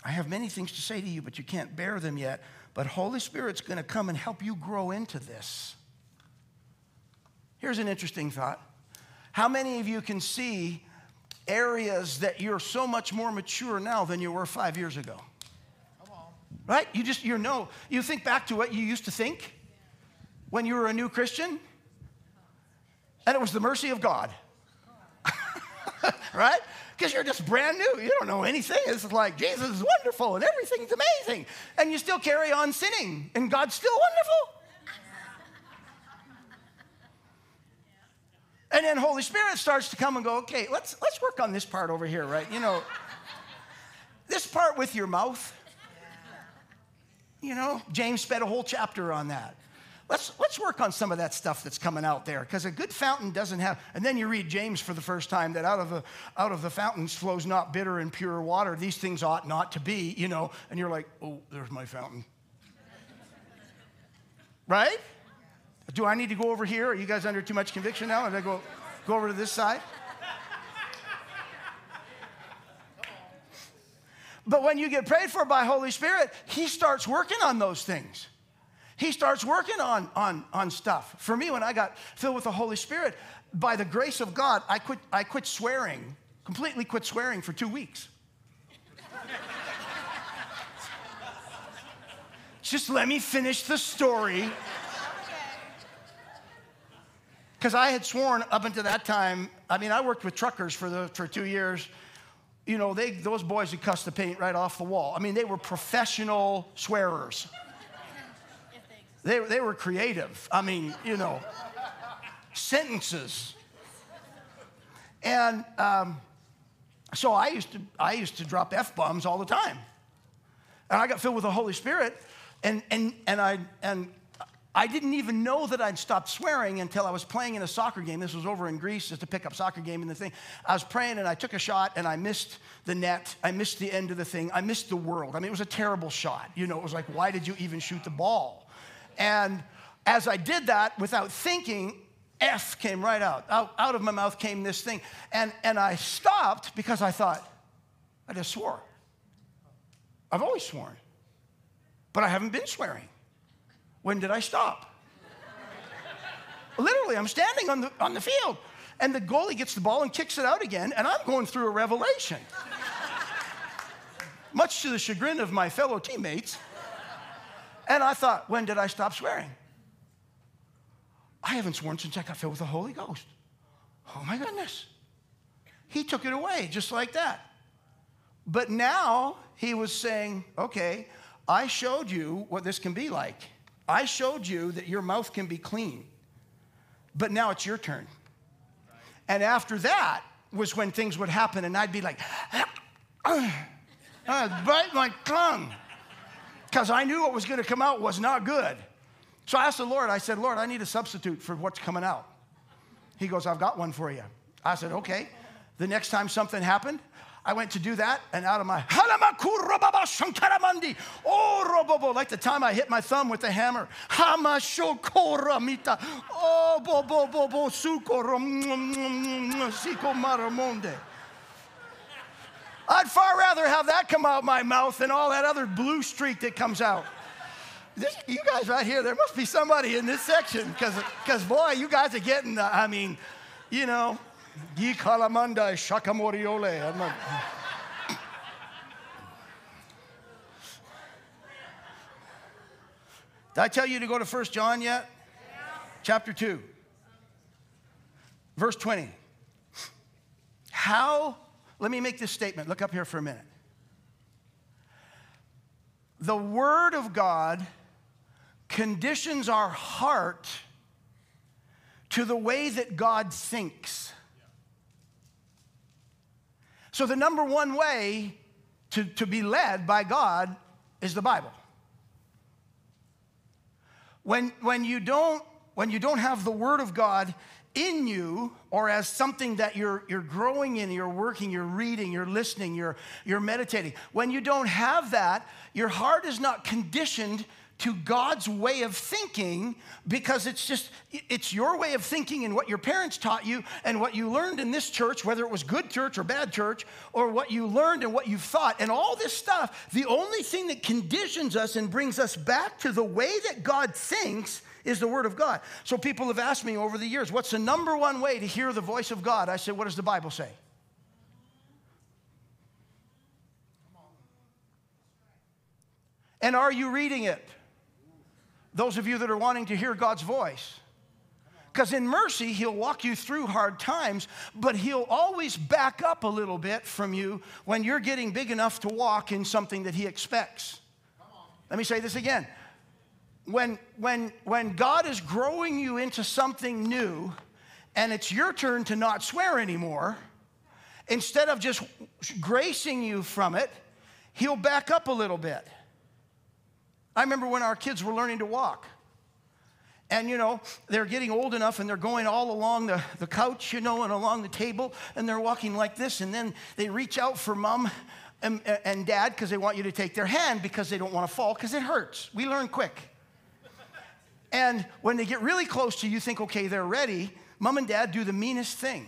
I have many things to say to you, but you can't bear them yet. But Holy Spirit's going to come and help you grow into this. Here's an interesting thought. How many of you can see areas that you're so much more mature now than you were five years ago? Right? You just, you know, you think back to what you used to think when you were a new Christian? And it was the mercy of God. right? Because you're just brand new. You don't know anything. It's like Jesus is wonderful and everything's amazing. And you still carry on sinning, and God's still wonderful. And then Holy Spirit starts to come and go, okay, let's, let's work on this part over here, right? You know, this part with your mouth. You know, James spent a whole chapter on that. Let's, let's work on some of that stuff that's coming out there because a good fountain doesn't have and then you read james for the first time that out of the out of the fountains flows not bitter and pure water. These things ought not to be you know. And you're like oh there's my fountain. Right? Do i need to go over here? Are you guys under too much conviction now? And i go go over to this side? But when you get prayed for by holy spirit he starts working on those things he starts working on, on, on stuff. For me, when I got filled with the Holy Spirit, by the grace of God, I quit, I quit swearing, completely quit swearing for two weeks. Just let me finish the story. Because I had sworn up until that time, I mean, I worked with truckers for, the, for two years. You know, they, those boys would cuss the paint right off the wall. I mean, they were professional swearers. They, they were creative. I mean, you know, sentences. And um, so I used to, I used to drop F bombs all the time. And I got filled with the Holy Spirit, and, and, and, I, and I didn't even know that I'd stopped swearing until I was playing in a soccer game. This was over in Greece, just a pickup soccer game and the thing. I was praying and I took a shot and I missed the net. I missed the end of the thing. I missed the world. I mean, it was a terrible shot. You know, it was like, why did you even shoot the ball? And as I did that without thinking, F came right out. Out, out of my mouth came this thing. And, and I stopped because I thought, I just swore. I've always sworn, but I haven't been swearing. When did I stop? Literally, I'm standing on the, on the field, and the goalie gets the ball and kicks it out again, and I'm going through a revelation. Much to the chagrin of my fellow teammates. And I thought, when did I stop swearing? I haven't sworn since I got filled with the Holy Ghost. Oh my goodness. He took it away just like that. But now he was saying, okay, I showed you what this can be like. I showed you that your mouth can be clean. But now it's your turn. And after that was when things would happen, and I'd be like, I'd bite my tongue because I knew what was going to come out was not good. So I asked the Lord, I said, Lord, I need a substitute for what's coming out. He goes, I've got one for you. I said, okay. The next time something happened, I went to do that, and out of my oh, robobo, like the time I hit my thumb with the hammer. Oh, bo bo bo bo. I'd far rather have that come out of my mouth than all that other blue streak that comes out. This, you guys right here, there must be somebody in this section because, boy, you guys are getting, the, I mean, you know, Yi kalamanda shakamoriole. Did I tell you to go to 1 John yet? Yeah. Chapter 2, verse 20. How, let me make this statement. Look up here for a minute. The Word of God conditions our heart to the way that God thinks. So, the number one way to, to be led by God is the Bible. When, when, you don't, when you don't have the Word of God in you or as something that you're, you're growing in, you're working, you're reading, you're listening, you're, you're meditating, when you don't have that, your heart is not conditioned to God's way of thinking because it's just, it's your way of thinking and what your parents taught you and what you learned in this church, whether it was good church or bad church, or what you learned and what you thought, and all this stuff. The only thing that conditions us and brings us back to the way that God thinks is the Word of God. So people have asked me over the years, what's the number one way to hear the voice of God? I said, what does the Bible say? And are you reading it? those of you that are wanting to hear God's voice. Because in mercy, He'll walk you through hard times, but He'll always back up a little bit from you when you're getting big enough to walk in something that He expects. Let me say this again. When, when, when God is growing you into something new and it's your turn to not swear anymore, instead of just gracing you from it, He'll back up a little bit. I remember when our kids were learning to walk. And, you know, they're getting old enough and they're going all along the, the couch, you know, and along the table, and they're walking like this. And then they reach out for mom and, and dad because they want you to take their hand because they don't want to fall because it hurts. We learn quick. And when they get really close to you, think, okay, they're ready. Mom and dad do the meanest thing.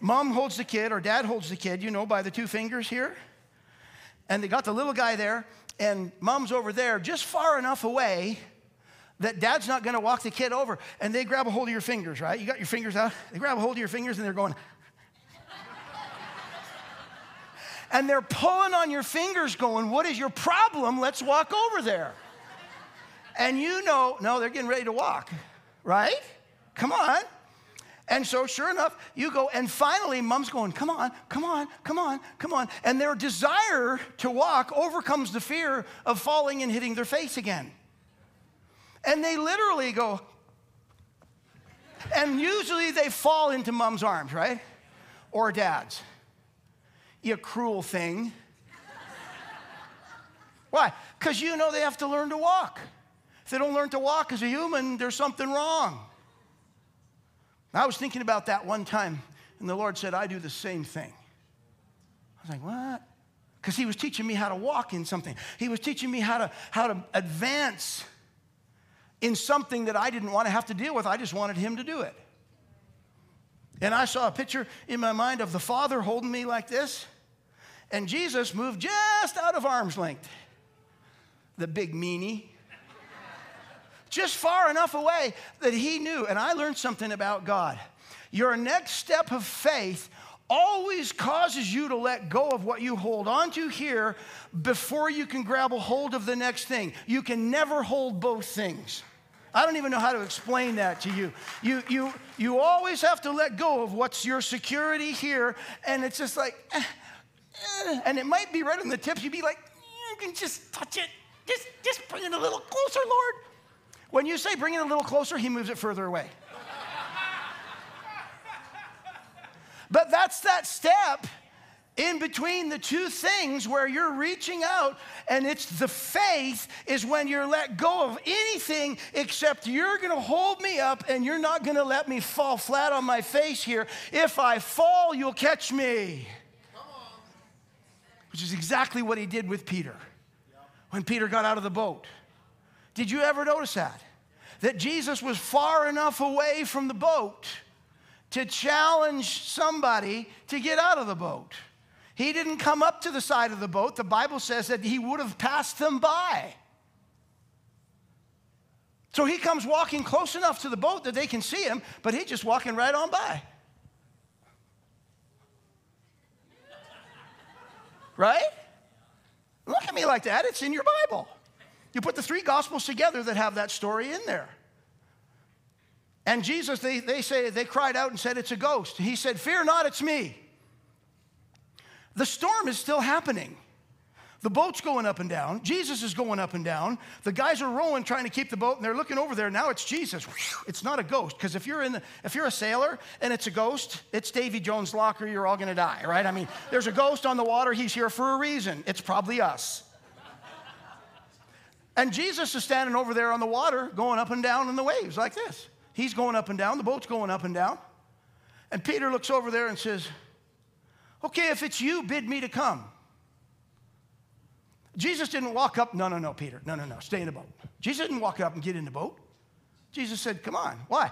Mom holds the kid, or dad holds the kid, you know, by the two fingers here and they got the little guy there, and mom's over there just far enough away that dad's not to walk the kid over. And they grab a hold of your fingers, right? You got your fingers out. They grab a hold of your fingers and they're going, and they're pulling on your fingers, going, What is your problem? Let's walk over there. And you know, no, they're getting ready to walk, right? Come on. And so, sure enough, you go, and finally, mom's going, Come on, come on, come on, come on. And their desire to walk overcomes the fear of falling and hitting their face again. And they literally go, and usually they fall into mom's arms, right? Or dad's. You cruel thing. Why? Because you know they have to learn to walk. If they don't learn to walk as a human, there's something wrong. I was thinking about that one time, and the Lord said, I do the same thing. I was like, what? Because he was teaching me how to walk in something. He was teaching me how to, how to advance in something that I didn't want to have to deal with. I just wanted him to do it. And I saw a picture in my mind of the Father holding me like this, and Jesus moved just out of arm's length. The big meanie just far enough away that he knew. And I learned something about God. Your next step of faith always causes you to let go of what you hold on to here before you can grab a hold of the next thing. You can never hold both things. I don't even know how to explain that to you. You, you, you always have to let go of what's your security here, and it's just like, eh, eh, and it might be right on the tips. You'd be like, you can just touch it. Just, just bring it a little closer, Lord. When you say bring it a little closer, he moves it further away. but that's that step in between the two things where you're reaching out and it's the faith is when you're let go of anything except you're going to hold me up and you're not going to let me fall flat on my face here. If i fall you'll catch me. Which is exactly what he did with peter. When peter got out of the boat did you ever notice that that jesus was far enough away from the boat to challenge somebody to get out of the boat he didn't come up to the side of the boat. The Bible says that he would have passed them by. So he comes walking close enough to the boat that they can see him, but he's just walking right on by. Right? Look at me like that. It's in your Bible. You put the three gospels together that have that story in there. And Jesus, they, they say, they cried out and said, It's a ghost. He said, Fear not, it's me. The storm is still happening. The boat's going up and down. Jesus is going up and down. The guys are rowing, trying to keep the boat, and they're looking over there. Now it's Jesus. It's not a ghost. Because if you're in the, if you're a sailor and it's a ghost, it's Davy Jones' locker. You're all going to die, right? I mean, there's a ghost on the water. He's here for a reason. It's probably us. And Jesus is standing over there on the water, going up and down in the waves like this. He's going up and down. The boat's going up and down. And Peter looks over there and says, Okay, if it's you, bid me to come. Jesus didn't walk up, no, no, no, Peter, no, no, no, stay in the boat. Jesus didn't walk up and get in the boat. Jesus said, come on. Why?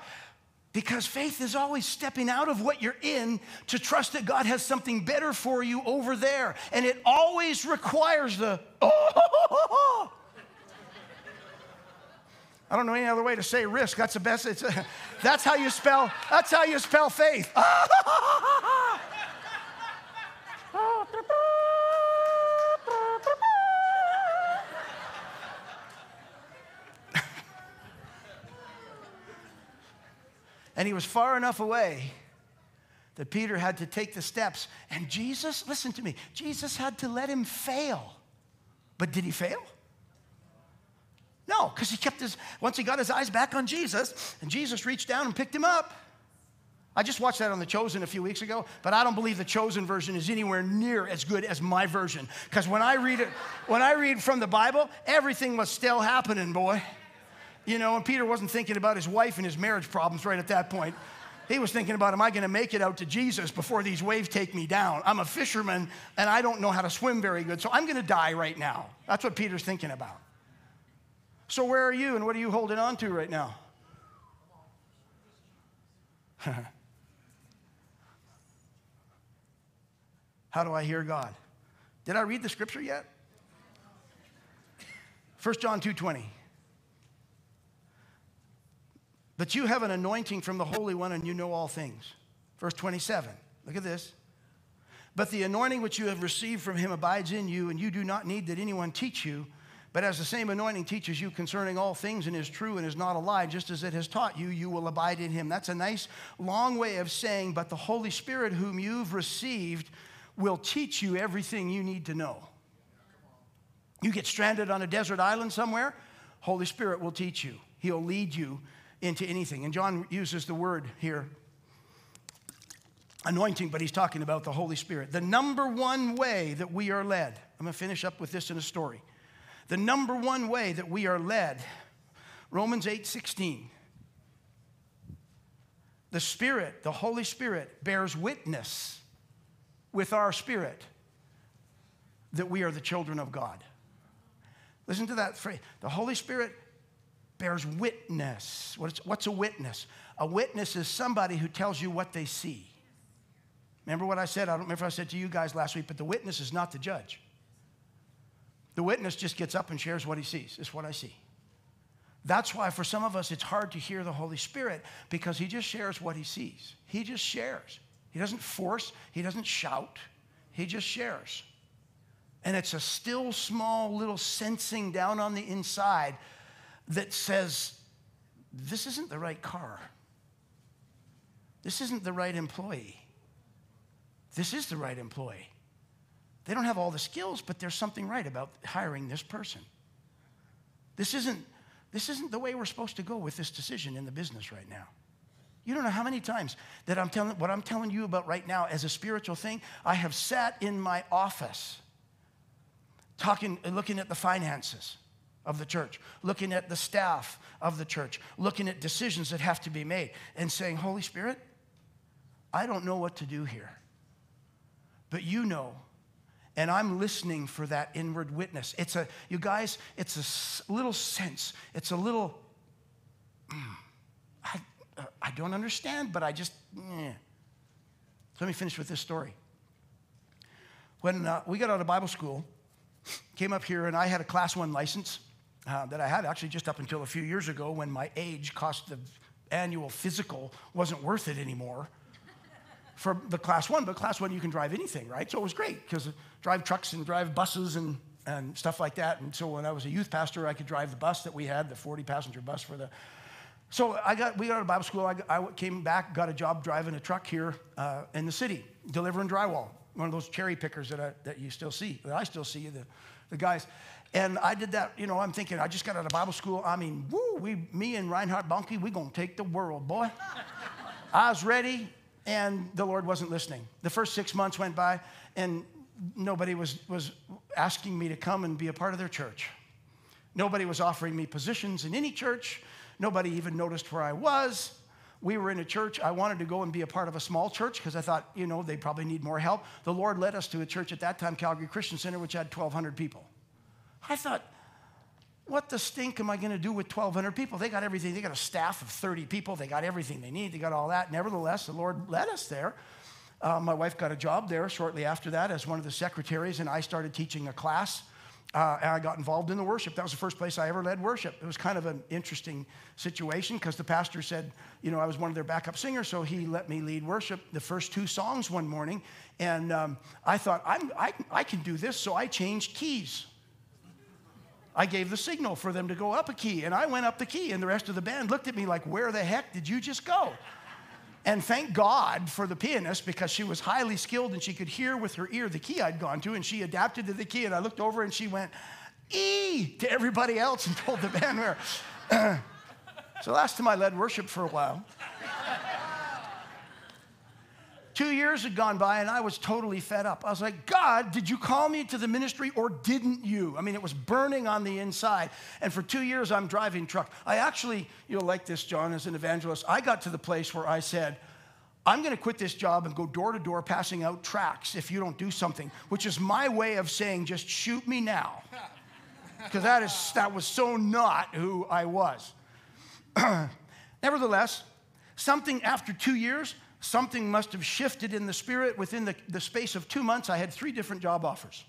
Because faith is always stepping out of what you're in to trust that God has something better for you over there. And it always requires the, oh, I don't know any other way to say risk. That's the best. It's, that's how you spell. That's how you spell faith. and he was far enough away that Peter had to take the steps. And Jesus, listen to me, Jesus had to let him fail. But did he fail? No, because he kept his, once he got his eyes back on Jesus, and Jesus reached down and picked him up. I just watched that on The Chosen a few weeks ago, but I don't believe the Chosen version is anywhere near as good as my version. Because when I read it, when I read from the Bible, everything was still happening, boy. You know, and Peter wasn't thinking about his wife and his marriage problems right at that point. He was thinking about, am I going to make it out to Jesus before these waves take me down? I'm a fisherman and I don't know how to swim very good, so I'm going to die right now. That's what Peter's thinking about. So, where are you and what are you holding on to right now? How do I hear God? Did I read the scripture yet? 1 John 2:20. But you have an anointing from the Holy One and you know all things. Verse 27. Look at this. But the anointing which you have received from him abides in you, and you do not need that anyone teach you. But as the same anointing teaches you concerning all things and is true and is not a lie, just as it has taught you, you will abide in him. That's a nice long way of saying, but the Holy Spirit, whom you've received, will teach you everything you need to know. You get stranded on a desert island somewhere, Holy Spirit will teach you. He'll lead you into anything. And John uses the word here anointing, but he's talking about the Holy Spirit. The number one way that we are led, I'm going to finish up with this in a story. The number one way that we are led, Romans 8 16. The Spirit, the Holy Spirit, bears witness with our spirit that we are the children of God. Listen to that phrase. The Holy Spirit bears witness. What's, what's a witness? A witness is somebody who tells you what they see. Remember what I said? I don't remember if I said to you guys last week, but the witness is not the judge. The witness just gets up and shares what he sees. It's what I see. That's why for some of us it's hard to hear the Holy Spirit because he just shares what he sees. He just shares. He doesn't force, he doesn't shout, he just shares. And it's a still small little sensing down on the inside that says, this isn't the right car. This isn't the right employee. This is the right employee. They don't have all the skills, but there's something right about hiring this person. This isn't, this isn't the way we're supposed to go with this decision in the business right now. You don't know how many times that I'm telling what I'm telling you about right now as a spiritual thing. I have sat in my office talking, looking at the finances of the church, looking at the staff of the church, looking at decisions that have to be made, and saying, Holy Spirit, I don't know what to do here, but you know. And I'm listening for that inward witness. It's a, you guys, it's a little sense. It's a little, mm, I, uh, I don't understand, but I just. Let me finish with this story. When uh, we got out of Bible school, came up here and I had a class one license uh, that I had actually just up until a few years ago when my age cost the annual physical wasn't worth it anymore for the class one. But class one, you can drive anything, right? So it was great because drive trucks and drive buses and, and stuff like that. And so when I was a youth pastor, I could drive the bus that we had, the 40 passenger bus for the. So I got, we got out of Bible school. I, I came back, got a job driving a truck here uh, in the city, delivering drywall. One of those cherry pickers that, I, that you still see, that I still see, the, the guys. And I did that, you know, I'm thinking, I just got out of Bible school. I mean, woo, we, me and Reinhard Bonnke, we gonna take the world, boy. I was ready, and the Lord wasn't listening. The first six months went by, and nobody was, was asking me to come and be a part of their church. Nobody was offering me positions in any church. Nobody even noticed where I was. We were in a church. I wanted to go and be a part of a small church because I thought, you know, they probably need more help. The Lord led us to a church at that time, Calgary Christian Center, which had 1,200 people. I thought, what the stink am I going to do with 1,200 people? They got everything. They got a staff of 30 people. They got everything they need. They got all that. Nevertheless, the Lord led us there. Uh, my wife got a job there shortly after that as one of the secretaries, and I started teaching a class. Uh, and I got involved in the worship. That was the first place I ever led worship. It was kind of an interesting situation because the pastor said, you know, I was one of their backup singers, so he let me lead worship the first two songs one morning. And um, I thought, I'm, I, I can do this, so I changed keys. I gave the signal for them to go up a key, and I went up the key, and the rest of the band looked at me like, Where the heck did you just go? And thank God for the pianist because she was highly skilled and she could hear with her ear the key I'd gone to, and she adapted to the key. And I looked over and she went, E to everybody else and told the band where. so last time I led worship for a while. Two years had gone by and I was totally fed up. I was like, God, did you call me to the ministry or didn't you? I mean, it was burning on the inside. And for two years, I'm driving truck. I actually, you'll like this, John, as an evangelist, I got to the place where I said, I'm going to quit this job and go door to door passing out tracts if you don't do something, which is my way of saying, just shoot me now. Because that, is, that was so not who I was. Nevertheless, something after two years, something must have shifted in the spirit. Within the, the space of two months, I had three different job offers.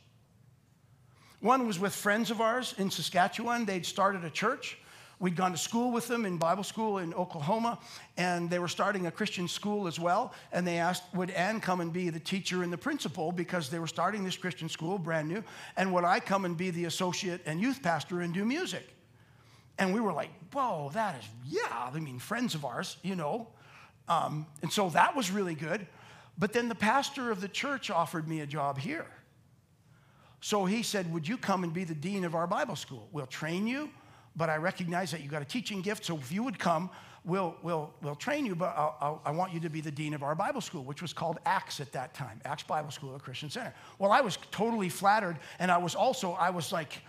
One was with friends of ours in Saskatchewan. They'd started a church. We'd gone to school with them in Bible school in Oklahoma, and they were starting a Christian school as well. And they asked, Would Ann come and be the teacher and the principal because they were starting this Christian school brand new? And would I come and be the associate and youth pastor and do music? And we were like, Whoa, that is, yeah. I mean, friends of ours, you know. Um, and so that was really good. But then the pastor of the church offered me a job here. So he said, Would you come and be the dean of our Bible school? We'll train you, but I recognize that you got a teaching gift. So if you would come, we'll, we'll, we'll train you, but I'll, I'll, i want you to be the dean of our Bible school, which was called Acts at that time, Acts Bible School at Christian Center. Well, I was totally flattered, and I was also, I was like,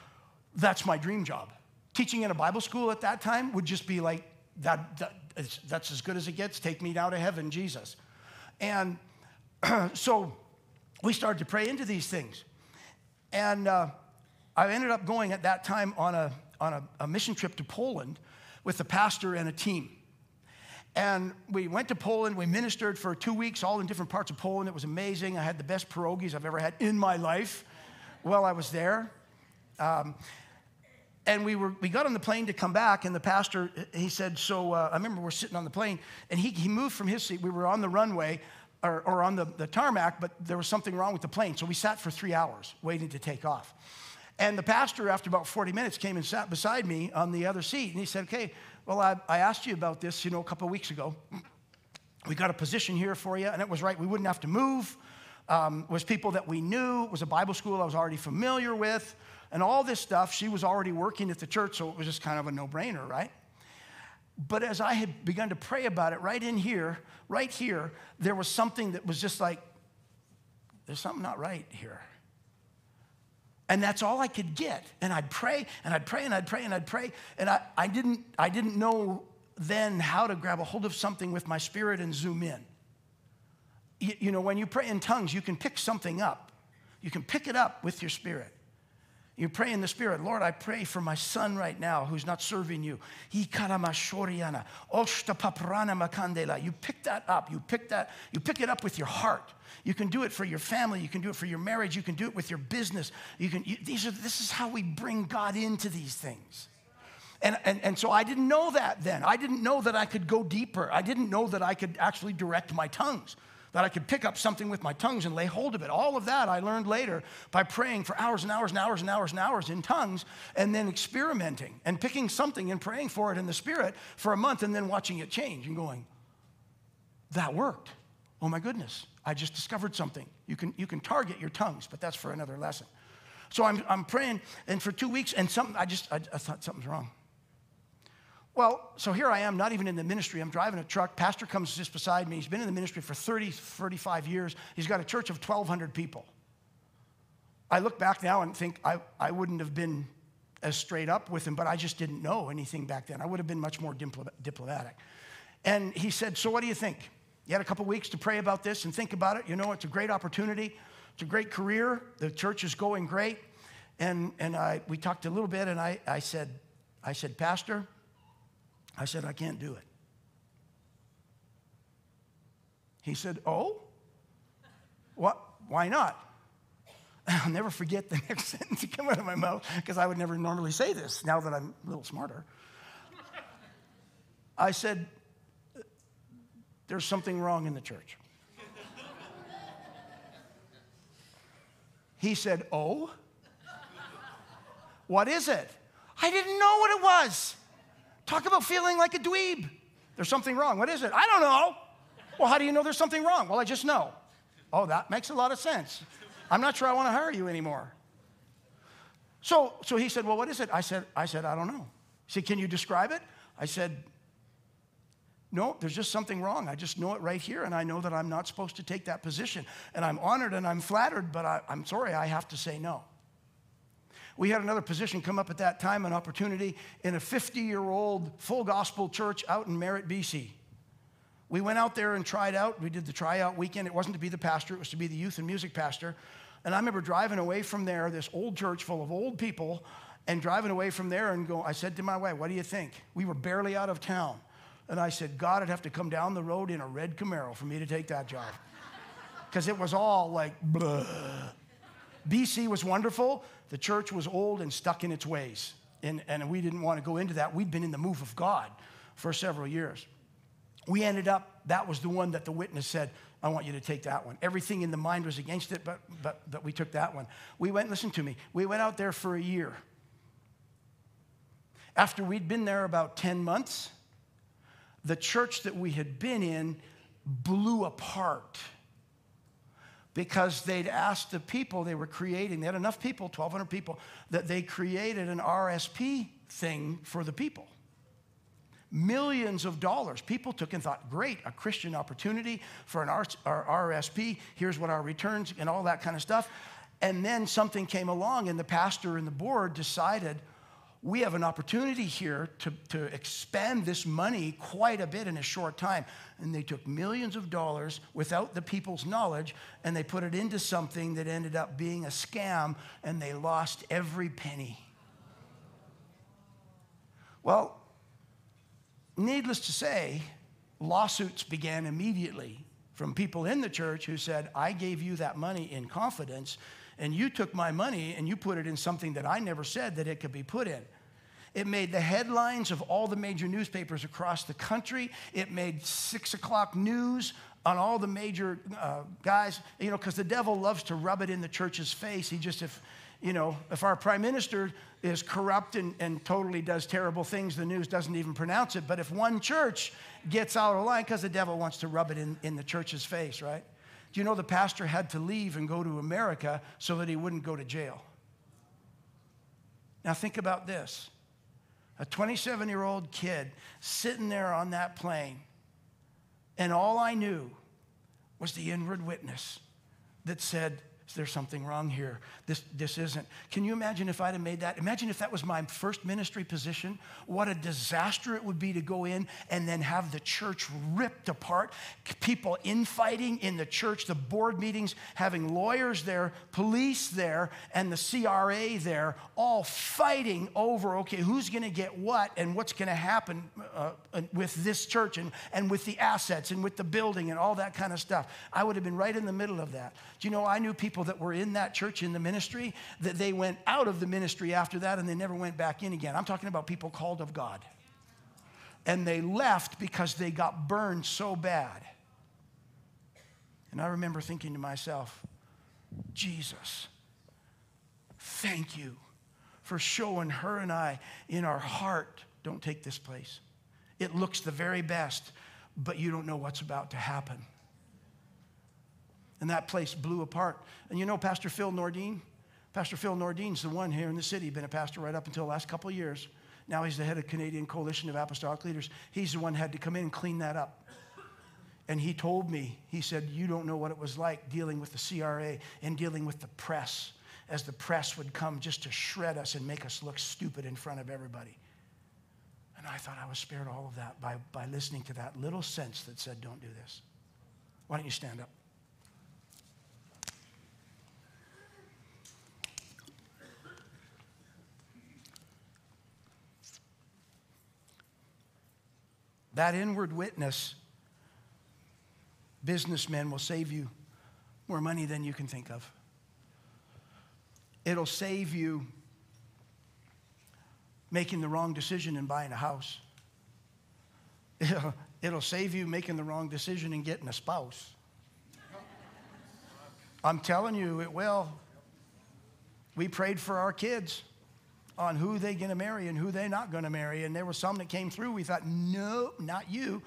that's my dream job. Teaching in a Bible school at that time would just be like, that, that that's as good as it gets. Take me now to heaven, Jesus. And so we started to pray into these things. And uh, I ended up going at that time on, a, on a, a mission trip to Poland with the pastor and a team. And we went to Poland. We ministered for two weeks, all in different parts of Poland. It was amazing. I had the best pierogies I've ever had in my life while I was there. Um, and we, were, we got on the plane to come back, and the pastor, he said, So uh, I remember we're sitting on the plane, and he, he moved from his seat. We were on the runway or, or on the, the tarmac, but there was something wrong with the plane. So we sat for three hours waiting to take off. And the pastor, after about 40 minutes, came and sat beside me on the other seat, and he said, Okay, Well, I, I asked you about this, you know, a couple of weeks ago. We got a position here for you, and it was right. We wouldn't have to move. Um, was people that we knew. It was a Bible school I was already familiar with, and all this stuff. She was already working at the church, so it was just kind of a no-brainer, right? But as I had begun to pray about it, right in here, right here, there was something that was just like, there's something not right here. And that's all I could get. And I'd pray and I'd pray and I'd pray and I'd pray. And I, I, didn't, I didn't know then how to grab a hold of something with my spirit and zoom in. You, you know, when you pray in tongues, you can pick something up. You can pick it up with your spirit. You pray in the spirit, Lord, I pray for my son right now who's not serving you. You pick that up. You pick that, you pick it up with your heart. You can do it for your family. You can do it for your marriage. You can do it with your business. You can, you, these are, this is how we bring God into these things. And, and, and so I didn't know that then. I didn't know that I could go deeper. I didn't know that I could actually direct my tongues, that I could pick up something with my tongues and lay hold of it. All of that I learned later by praying for hours and hours and hours and hours and hours in tongues and then experimenting and picking something and praying for it in the spirit for a month and then watching it change and going, that worked. Oh my goodness. I just discovered something. You can, you can target your tongues, but that's for another lesson. So I'm, I'm praying, and for two weeks, and something, I just, I, I thought something's wrong. Well, so here I am, not even in the ministry. I'm driving a truck. Pastor comes just beside me. He's been in the ministry for 30, 35 years. He's got a church of 1,200 people. I look back now and think I, I wouldn't have been as straight up with him, but I just didn't know anything back then. I would have been much more diplomatic. And he said, So what do you think? You had a couple weeks to pray about this and think about it. You know, it's a great opportunity. It's a great career. The church is going great. And, and I, we talked a little bit, and I, I, said, I said, Pastor, I said, I can't do it. He said, Oh? What? Why not? I'll never forget the next sentence that came out of my mouth because I would never normally say this now that I'm a little smarter. I said, there's something wrong in the church. He said, Oh? What is it? I didn't know what it was. Talk about feeling like a dweeb. There's something wrong. What is it? I don't know. Well, how do you know there's something wrong? Well, I just know. Oh, that makes a lot of sense. I'm not sure I want to hire you anymore. So, so he said, Well, what is it? I said, I said, I don't know. He said, Can you describe it? I said, no, there's just something wrong. I just know it right here, and I know that I'm not supposed to take that position. And I'm honored and I'm flattered, but I, am sorry, I have to say no. We had another position come up at that time, an opportunity in a 50 year old full gospel church out in Merritt, BC. We went out there and tried out. We did the tryout weekend. It wasn't to be the pastor, it was to be the youth and music pastor. And I remember driving away from there, this old church full of old people, and driving away from there and go, I said to my wife, What do you think? We were barely out of town. And I said, God I'd have to come down the road in a red Camaro for me to take that job. Because it was all like, blah. BC was wonderful. The church was old and stuck in its ways. And, and we didn't want to go into that. We'd been in the move of God for several years. We ended up, that was the one that the witness said, I want you to take that one. Everything in the mind was against it, but, but, but we took that one. We went, listen to me, we went out there for a year. After we'd been there about 10 months, the church that we had been in blew apart because they'd asked the people they were creating, they had enough people, 1,200 people, that they created an RSP thing for the people. Millions of dollars. People took and thought, great, a Christian opportunity for an RSP. Here's what our returns and all that kind of stuff. And then something came along, and the pastor and the board decided, we have an opportunity here to, to expand this money quite a bit in a short time. And they took millions of dollars without the people's knowledge and they put it into something that ended up being a scam and they lost every penny. Well, needless to say, lawsuits began immediately from people in the church who said, I gave you that money in confidence and you took my money and you put it in something that I never said that it could be put in. It made the headlines of all the major newspapers across the country. It made six o'clock news on all the major uh, guys, you know, because the devil loves to rub it in the church's face. He just, if, you know, if our prime minister is corrupt and, and totally does terrible things, the news doesn't even pronounce it. But if one church gets out of line, because the devil wants to rub it in, in the church's face, right? Do you know the pastor had to leave and go to America so that he wouldn't go to jail? Now, think about this a 27 year old kid sitting there on that plane, and all I knew was the inward witness that said, is there something wrong here? This, this isn't. Can you imagine if I'd have made that? Imagine if that was my first ministry position. What a disaster it would be to go in and then have the church ripped apart. People infighting in the church, the board meetings, having lawyers there, police there, and the CRA there, all fighting over okay, who's going to get what and what's going to happen uh, with this church and, and with the assets and with the building and all that kind of stuff. I would have been right in the middle of that. Do you know, I knew people people that were in that church in the ministry that they went out of the ministry after that and they never went back in again. I'm talking about people called of God. And they left because they got burned so bad. And I remember thinking to myself, Jesus, thank you for showing her and I in our heart, don't take this place. It looks the very best, but you don't know what's about to happen and that place blew apart. And you know Pastor Phil Nordine? Pastor Phil Nordine's the one here in the city, been a pastor right up until the last couple of years. Now he's the head of Canadian Coalition of Apostolic Leaders. He's the one had to come in and clean that up. And he told me, he said, You don't know what it was like dealing with the CRA and dealing with the press, as the press would come just to shred us and make us look stupid in front of everybody. And I thought I was spared all of that by, by listening to that little sense that said, Don't do this. Why don't you stand up? That inward witness, businessmen will save you more money than you can think of. It'll save you making the wrong decision and buying a house. It'll, save you making the wrong decision and getting a spouse. I'm telling you, it will. We prayed for our kids on who they going to marry and who they're not going to marry. And there were some that came through. We thought, no, not you.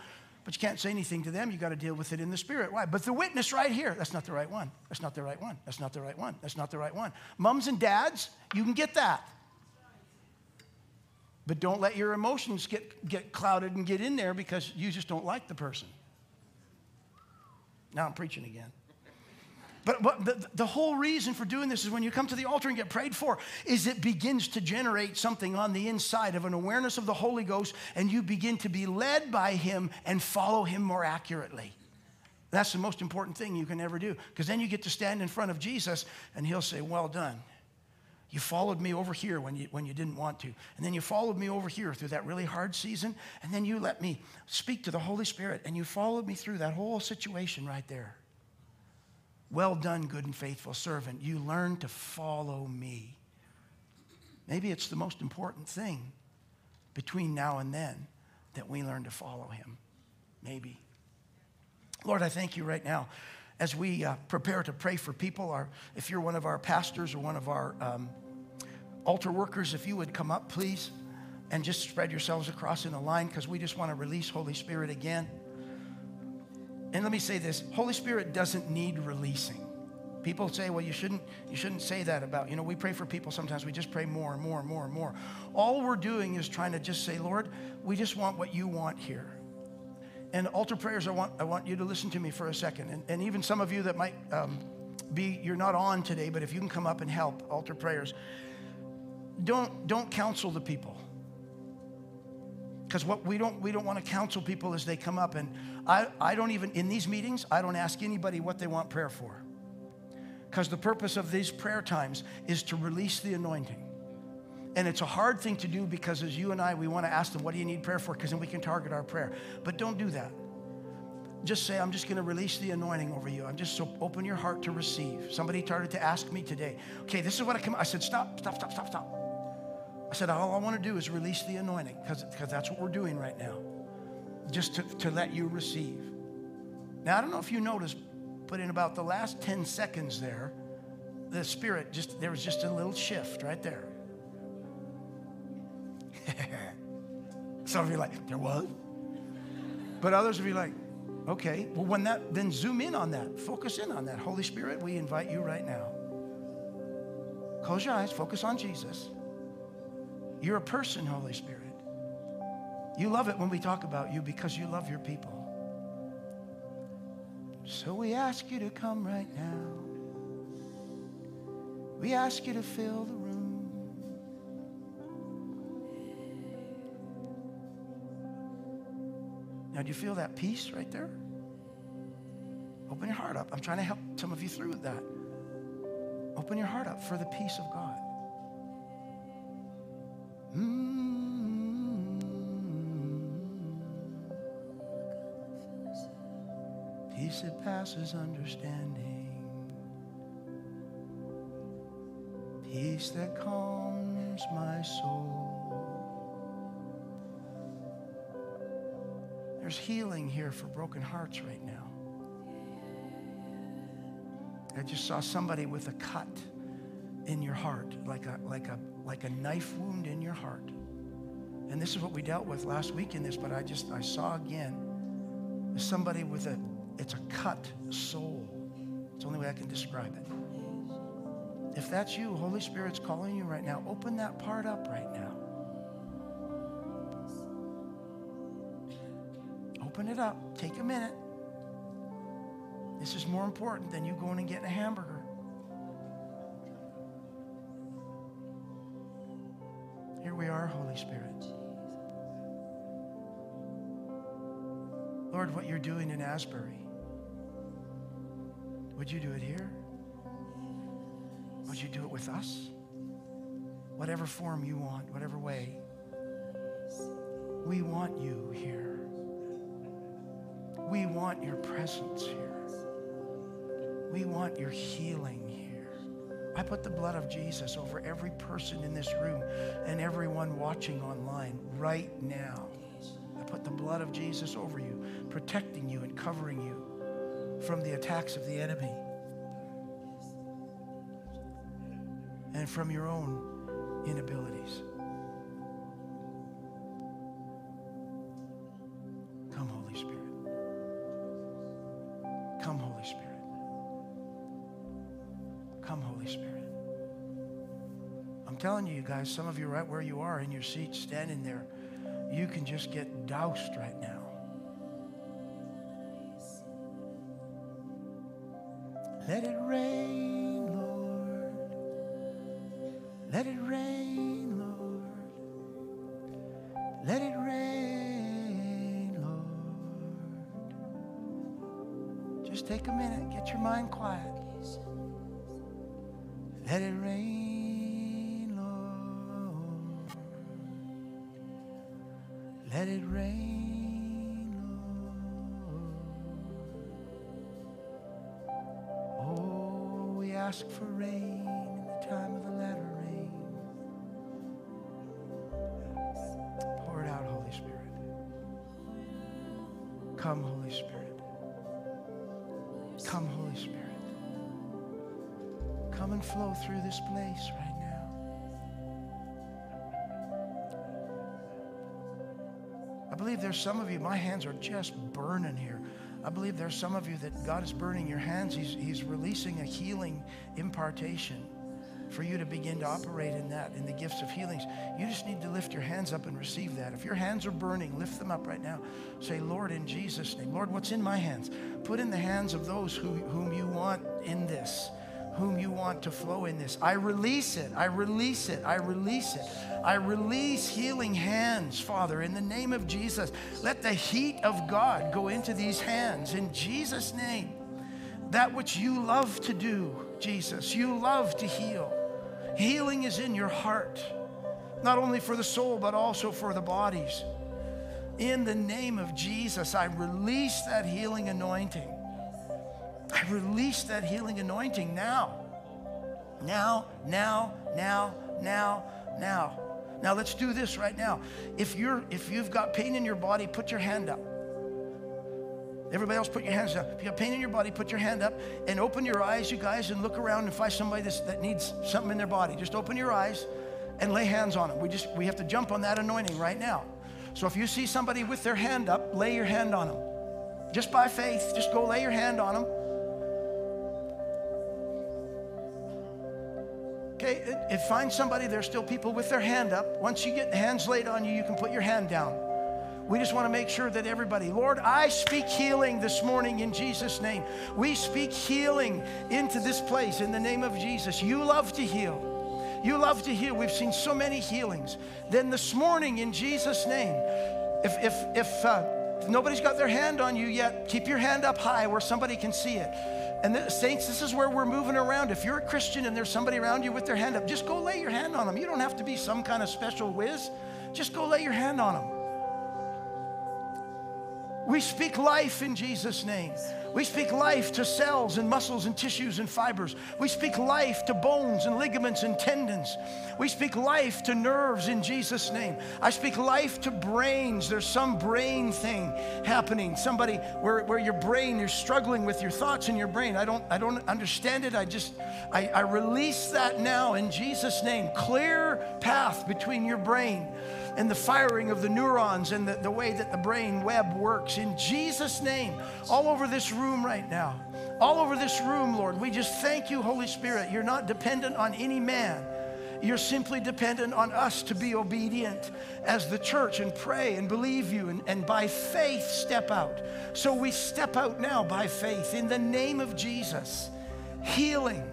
But you can't say anything to them. You got to deal with it in the spirit. Why? But the witness right here, that's not the right one. That's not the right one. That's not the right one. That's not the right one. Mums and dads, you can get that. But don't let your emotions get, get clouded and get in there because you just don't like the person. Now I'm preaching again. But, the, the whole reason for doing this is when you come to the altar and get prayed for, is it begins to generate something on the inside of an awareness of the Holy Ghost, and you begin to be led by Him and follow Him more accurately. That's the most important thing you can ever do, because then you get to stand in front of Jesus and He'll say, Well done. You followed me over here when you, when you didn't want to. And then you followed me over here through that really hard season. And then you let me speak to the Holy Spirit. And you followed me through that whole situation right there. Well done, good and faithful servant. You learn to follow me. Maybe it's the most important thing between now and then that we learn to follow him. Maybe. Lord, I thank you right now as we uh, prepare to pray for people. Or if you're one of our pastors or one of our um, altar workers, if you would come up, please, and just spread yourselves across in a line because we just want to release Holy Spirit again. And let me say this Holy Spirit doesn't need releasing. People say, well, you shouldn't, you shouldn't say that about, you know, we pray for people sometimes, we just pray more and more and more and more. All we're doing is trying to just say, Lord, we just want what you want here. And altar prayers, I want, I want you to listen to me for a second. And, and even some of you that might um, be, you're not on today, but if you can come up and help altar prayers, don't, don't counsel the people because what we don't we don't want to counsel people as they come up and I, I don't even in these meetings i don't ask anybody what they want prayer for. Because the purpose of these prayer times is to release the anointing. And it's a hard thing to do because as you and i we want to ask them what do you need prayer for? Because then we can target our prayer. But don't do that. Just say i'm just going to release the anointing over you. I'm just so open your heart to receive. Somebody started to ask me today okay this is what i come i said stop stop stop stop stop. I said, all I want to do is release the anointing because that's what we're doing right now, just to, to let you receive. Now, I don't know if you noticed, but in about the last 10 seconds there, the Spirit, just there was just a little shift right there. Some of you like, there was? But others will be like, okay, well, when that, then zoom in on that, focus in on that. Holy Spirit, we invite you right now. Close your eyes, focus on Jesus. You're a person, Holy Spirit. You love it when we talk about you because you love your people. So we ask you to come right now. We ask you to fill the room. Now, do you feel that peace right there? Open your heart up. I'm trying to help some of you through that. Open your heart up for the peace of God. Mm-hmm. Peace that passes understanding. Peace that calms my soul. There's healing here for broken hearts right now. I just saw somebody with a cut in your heart, like a, like a, like a knife wound in your heart. And this is what we dealt with last week in this, but I just, I saw again somebody with a, it's a cut soul. It's the only way I can describe it. If that's you, Holy Spirit's calling you right now. Open that part up right now. Open it up. Take a minute. This is more important than you going and getting a hamburger. Here we are, Holy Spirit. Lord, what you're doing in Asbury, would you do it here? Would you do it with us? Whatever form you want, whatever way. We want you here. We want your presence here. We want your healing here. I put the blood of Jesus over every person in this room and everyone watching online right now. I put the blood of Jesus over you, protecting you and covering you from the attacks of the enemy and from your own inabilities. Come, Holy Spirit. Come, Holy Spirit. Come, Holy Spirit. I'm telling you, you guys, some of you right where you are in your seat, standing there, you can just get doused right now. Let it rain, ask for rain in the time of the latter rain. Pour it out, Holy Spirit. Come, Holy Spirit. Come, Holy Spirit. Come and flow through this place right now. I believe there's some of you, my hands are just burning here. I believe there's some of you that God is burning your hands. He's, he's releasing a healing impartation for you to begin to operate in that, in the gifts of healings. You just need to lift your hands up and receive that. If your hands are burning, lift them up right now. Say, Lord, in Jesus' name, Lord, what's in my hands? Put in the hands of those who, whom you want in this whom you want to flow in this. I release it. I release it. I release it. I release healing hands, Father, in the name of Jesus. Let the heat of God go into these hands in Jesus' name. That which you love to do, Jesus, you love to heal. Healing is in your heart, not only for the soul, but also for the bodies. In the name of Jesus, I release that healing anointing. I release that healing anointing now. Now, now, now, now, now. Now let's do this right now. If you're if you've got pain in your body, put your hand up. Everybody else, put your hands up. If you have pain in your body, put your hand up and open your eyes, you guys, and look around and find somebody that needs something in their body. Just open your eyes and lay hands on them. We just we have to jump on that anointing right now. So if you see somebody with their hand up, lay your hand on them. Just by faith, just go lay your hand on them. Okay, if find somebody, there's still people with their hand up. Once you get hands laid on you, you can put your hand down. We just want to make sure that everybody, Lord, I speak healing this morning in Jesus' name. We speak healing into this place in the name of Jesus. You love to heal. You love to heal. We've seen so many healings. Then this morning, in Jesus' name, if, if, if, uh, if nobody's got their hand on you yet, keep your hand up high where somebody can see it. And the, saints, this is where we're moving around. If you're a Christian and there's somebody around you with their hand up, just go lay your hand on them. You don't have to be some kind of special whiz. Just go lay your hand on them. We speak life in Jesus' name. We speak life to cells and muscles and tissues and fibers. We speak life to bones and ligaments and tendons. We speak life to nerves in Jesus' name. I speak life to brains. There's some brain thing happening. Somebody where, where your brain, you're struggling with your thoughts in your brain. I don't, I don't understand it. I just, I, I release that now in Jesus' name. Clear path between your brain and the firing of the neurons and the, the way that the brain web works. In Jesus' name, all over this room right now, all over this room, Lord, we just thank you, Holy Spirit. You're not dependent on any man. You're simply dependent on us to be obedient as the church and pray and believe you and, and by faith step out. So we step out now by faith in the name of Jesus. Healing,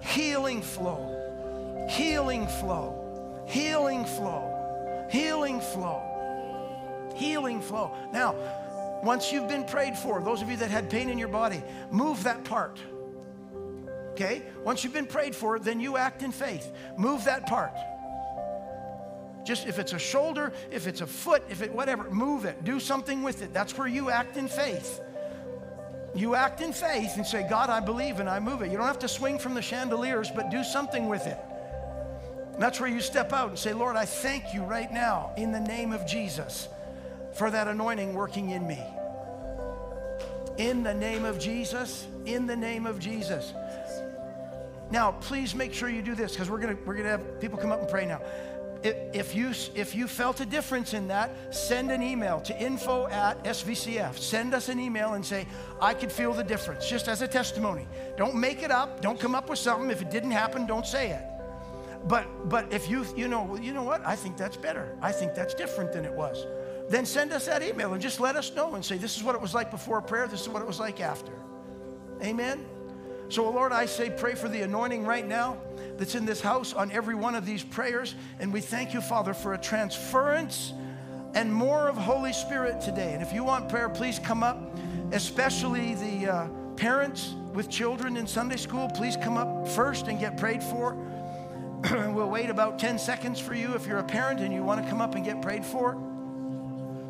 healing flow, healing flow, healing flow. Healing flow. Healing flow. Now, once you've been prayed for, those of you that had pain in your body, move that part. Okay? Once you've been prayed for, then you act in faith. Move that part. Just if it's a shoulder, if it's a foot, if it whatever, move it. Do something with it. That's where you act in faith. You act in faith and say, God, I believe and I move it. You don't have to swing from the chandeliers, but do something with it. And that's where you step out and say, Lord, I thank you right now in the name of Jesus for that anointing working in me. In the name of Jesus, in the name of Jesus. Now, please make sure you do this because we're gonna we're gonna have people come up and pray now. If you if you felt a difference in that, send an email to info at SVCF. Send us an email and say, I could feel the difference, just as a testimony. Don't make it up. Don't come up with something. If it didn't happen, don't say it. But but if you you know well, you know what I think that's better. I think that's different than it was. Then send us that email and just let us know and say this is what it was like before prayer. This is what it was like after. Amen. So Lord, I say pray for the anointing right now that's in this house on every one of these prayers, and we thank you, Father, for a transference and more of Holy Spirit today. And if you want prayer, please come up, especially the uh, parents with children in Sunday school. Please come up first and get prayed for. we'll wait about 10 seconds for you if you're a parent and you want to come up and get prayed for.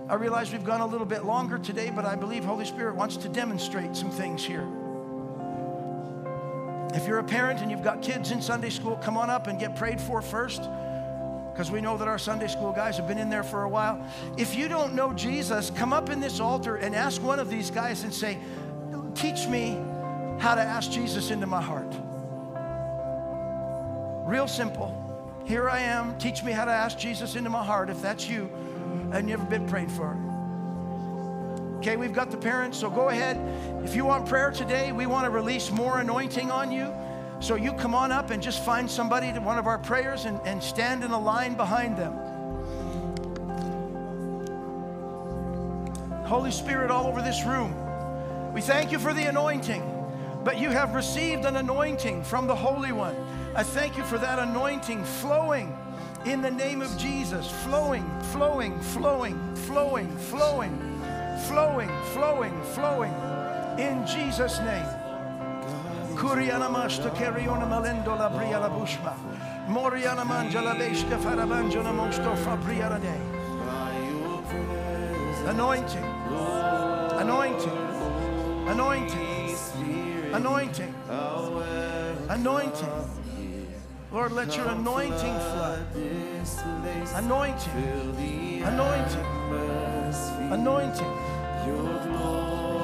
I realize we've gone a little bit longer today, but I believe Holy Spirit wants to demonstrate some things here. If you're a parent and you've got kids in Sunday school, come on up and get prayed for first because we know that our Sunday school guys have been in there for a while. If you don't know Jesus, come up in this altar and ask one of these guys and say, Teach me how to ask Jesus into my heart. Real simple. Here I am. Teach me how to ask Jesus into my heart if that's you and you've been prayed for. Okay, we've got the parents, so go ahead. If you want prayer today, we want to release more anointing on you. So you come on up and just find somebody to one of our prayers and, and stand in a line behind them. Holy Spirit, all over this room, we thank you for the anointing, but you have received an anointing from the Holy One. I thank you for that anointing flowing in the name of Jesus. Flowing, flowing, flowing, flowing, flowing, flowing, flowing, flowing in Jesus' name. Kuriana mashta keriona malendo la bria la bushma. Moriana manja la beshka farabanjo na mosto fabria la day. Anointing, anointing, anointing, anointing, anointing. Lord, let your anointing flood. Anointing. Anointing. Anointing.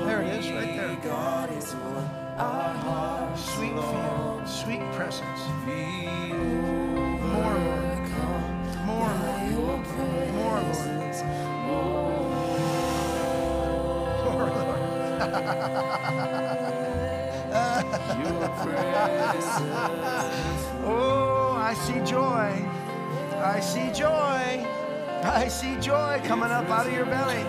There it is, right there. God is one. Our Sweet feel, sweet presence. More, Lord. More, Lord. More, Lord. More, Lord. Oh, I see joy. I see joy. I see joy coming up out of your belly,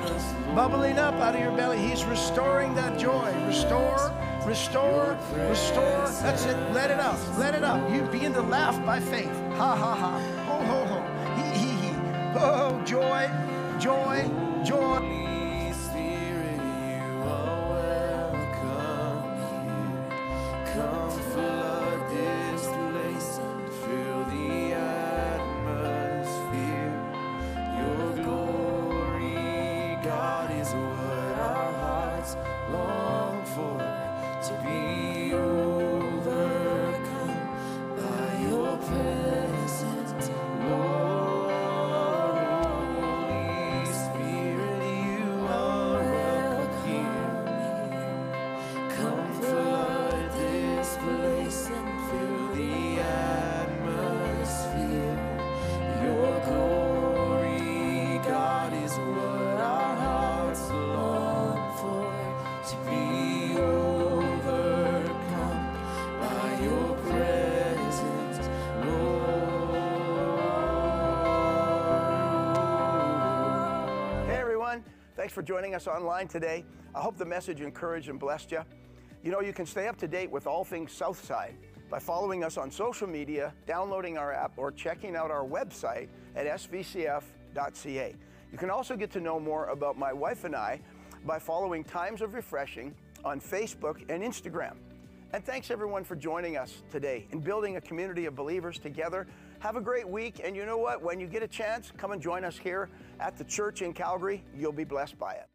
bubbling up out of your belly. He's restoring that joy. Restore, restore, restore. That's it. Let it out. Let it out. You begin to laugh by faith. Ha ha ha. Ho ho ho. He he he. Oh, joy, joy, joy. For joining us online today. I hope the message encouraged and blessed you. You know, you can stay up to date with all things Southside by following us on social media, downloading our app, or checking out our website at svcf.ca. You can also get to know more about my wife and I by following Times of Refreshing on Facebook and Instagram. And thanks everyone for joining us today in building a community of believers together. Have a great week. And you know what? When you get a chance, come and join us here at the church in Calgary. You'll be blessed by it.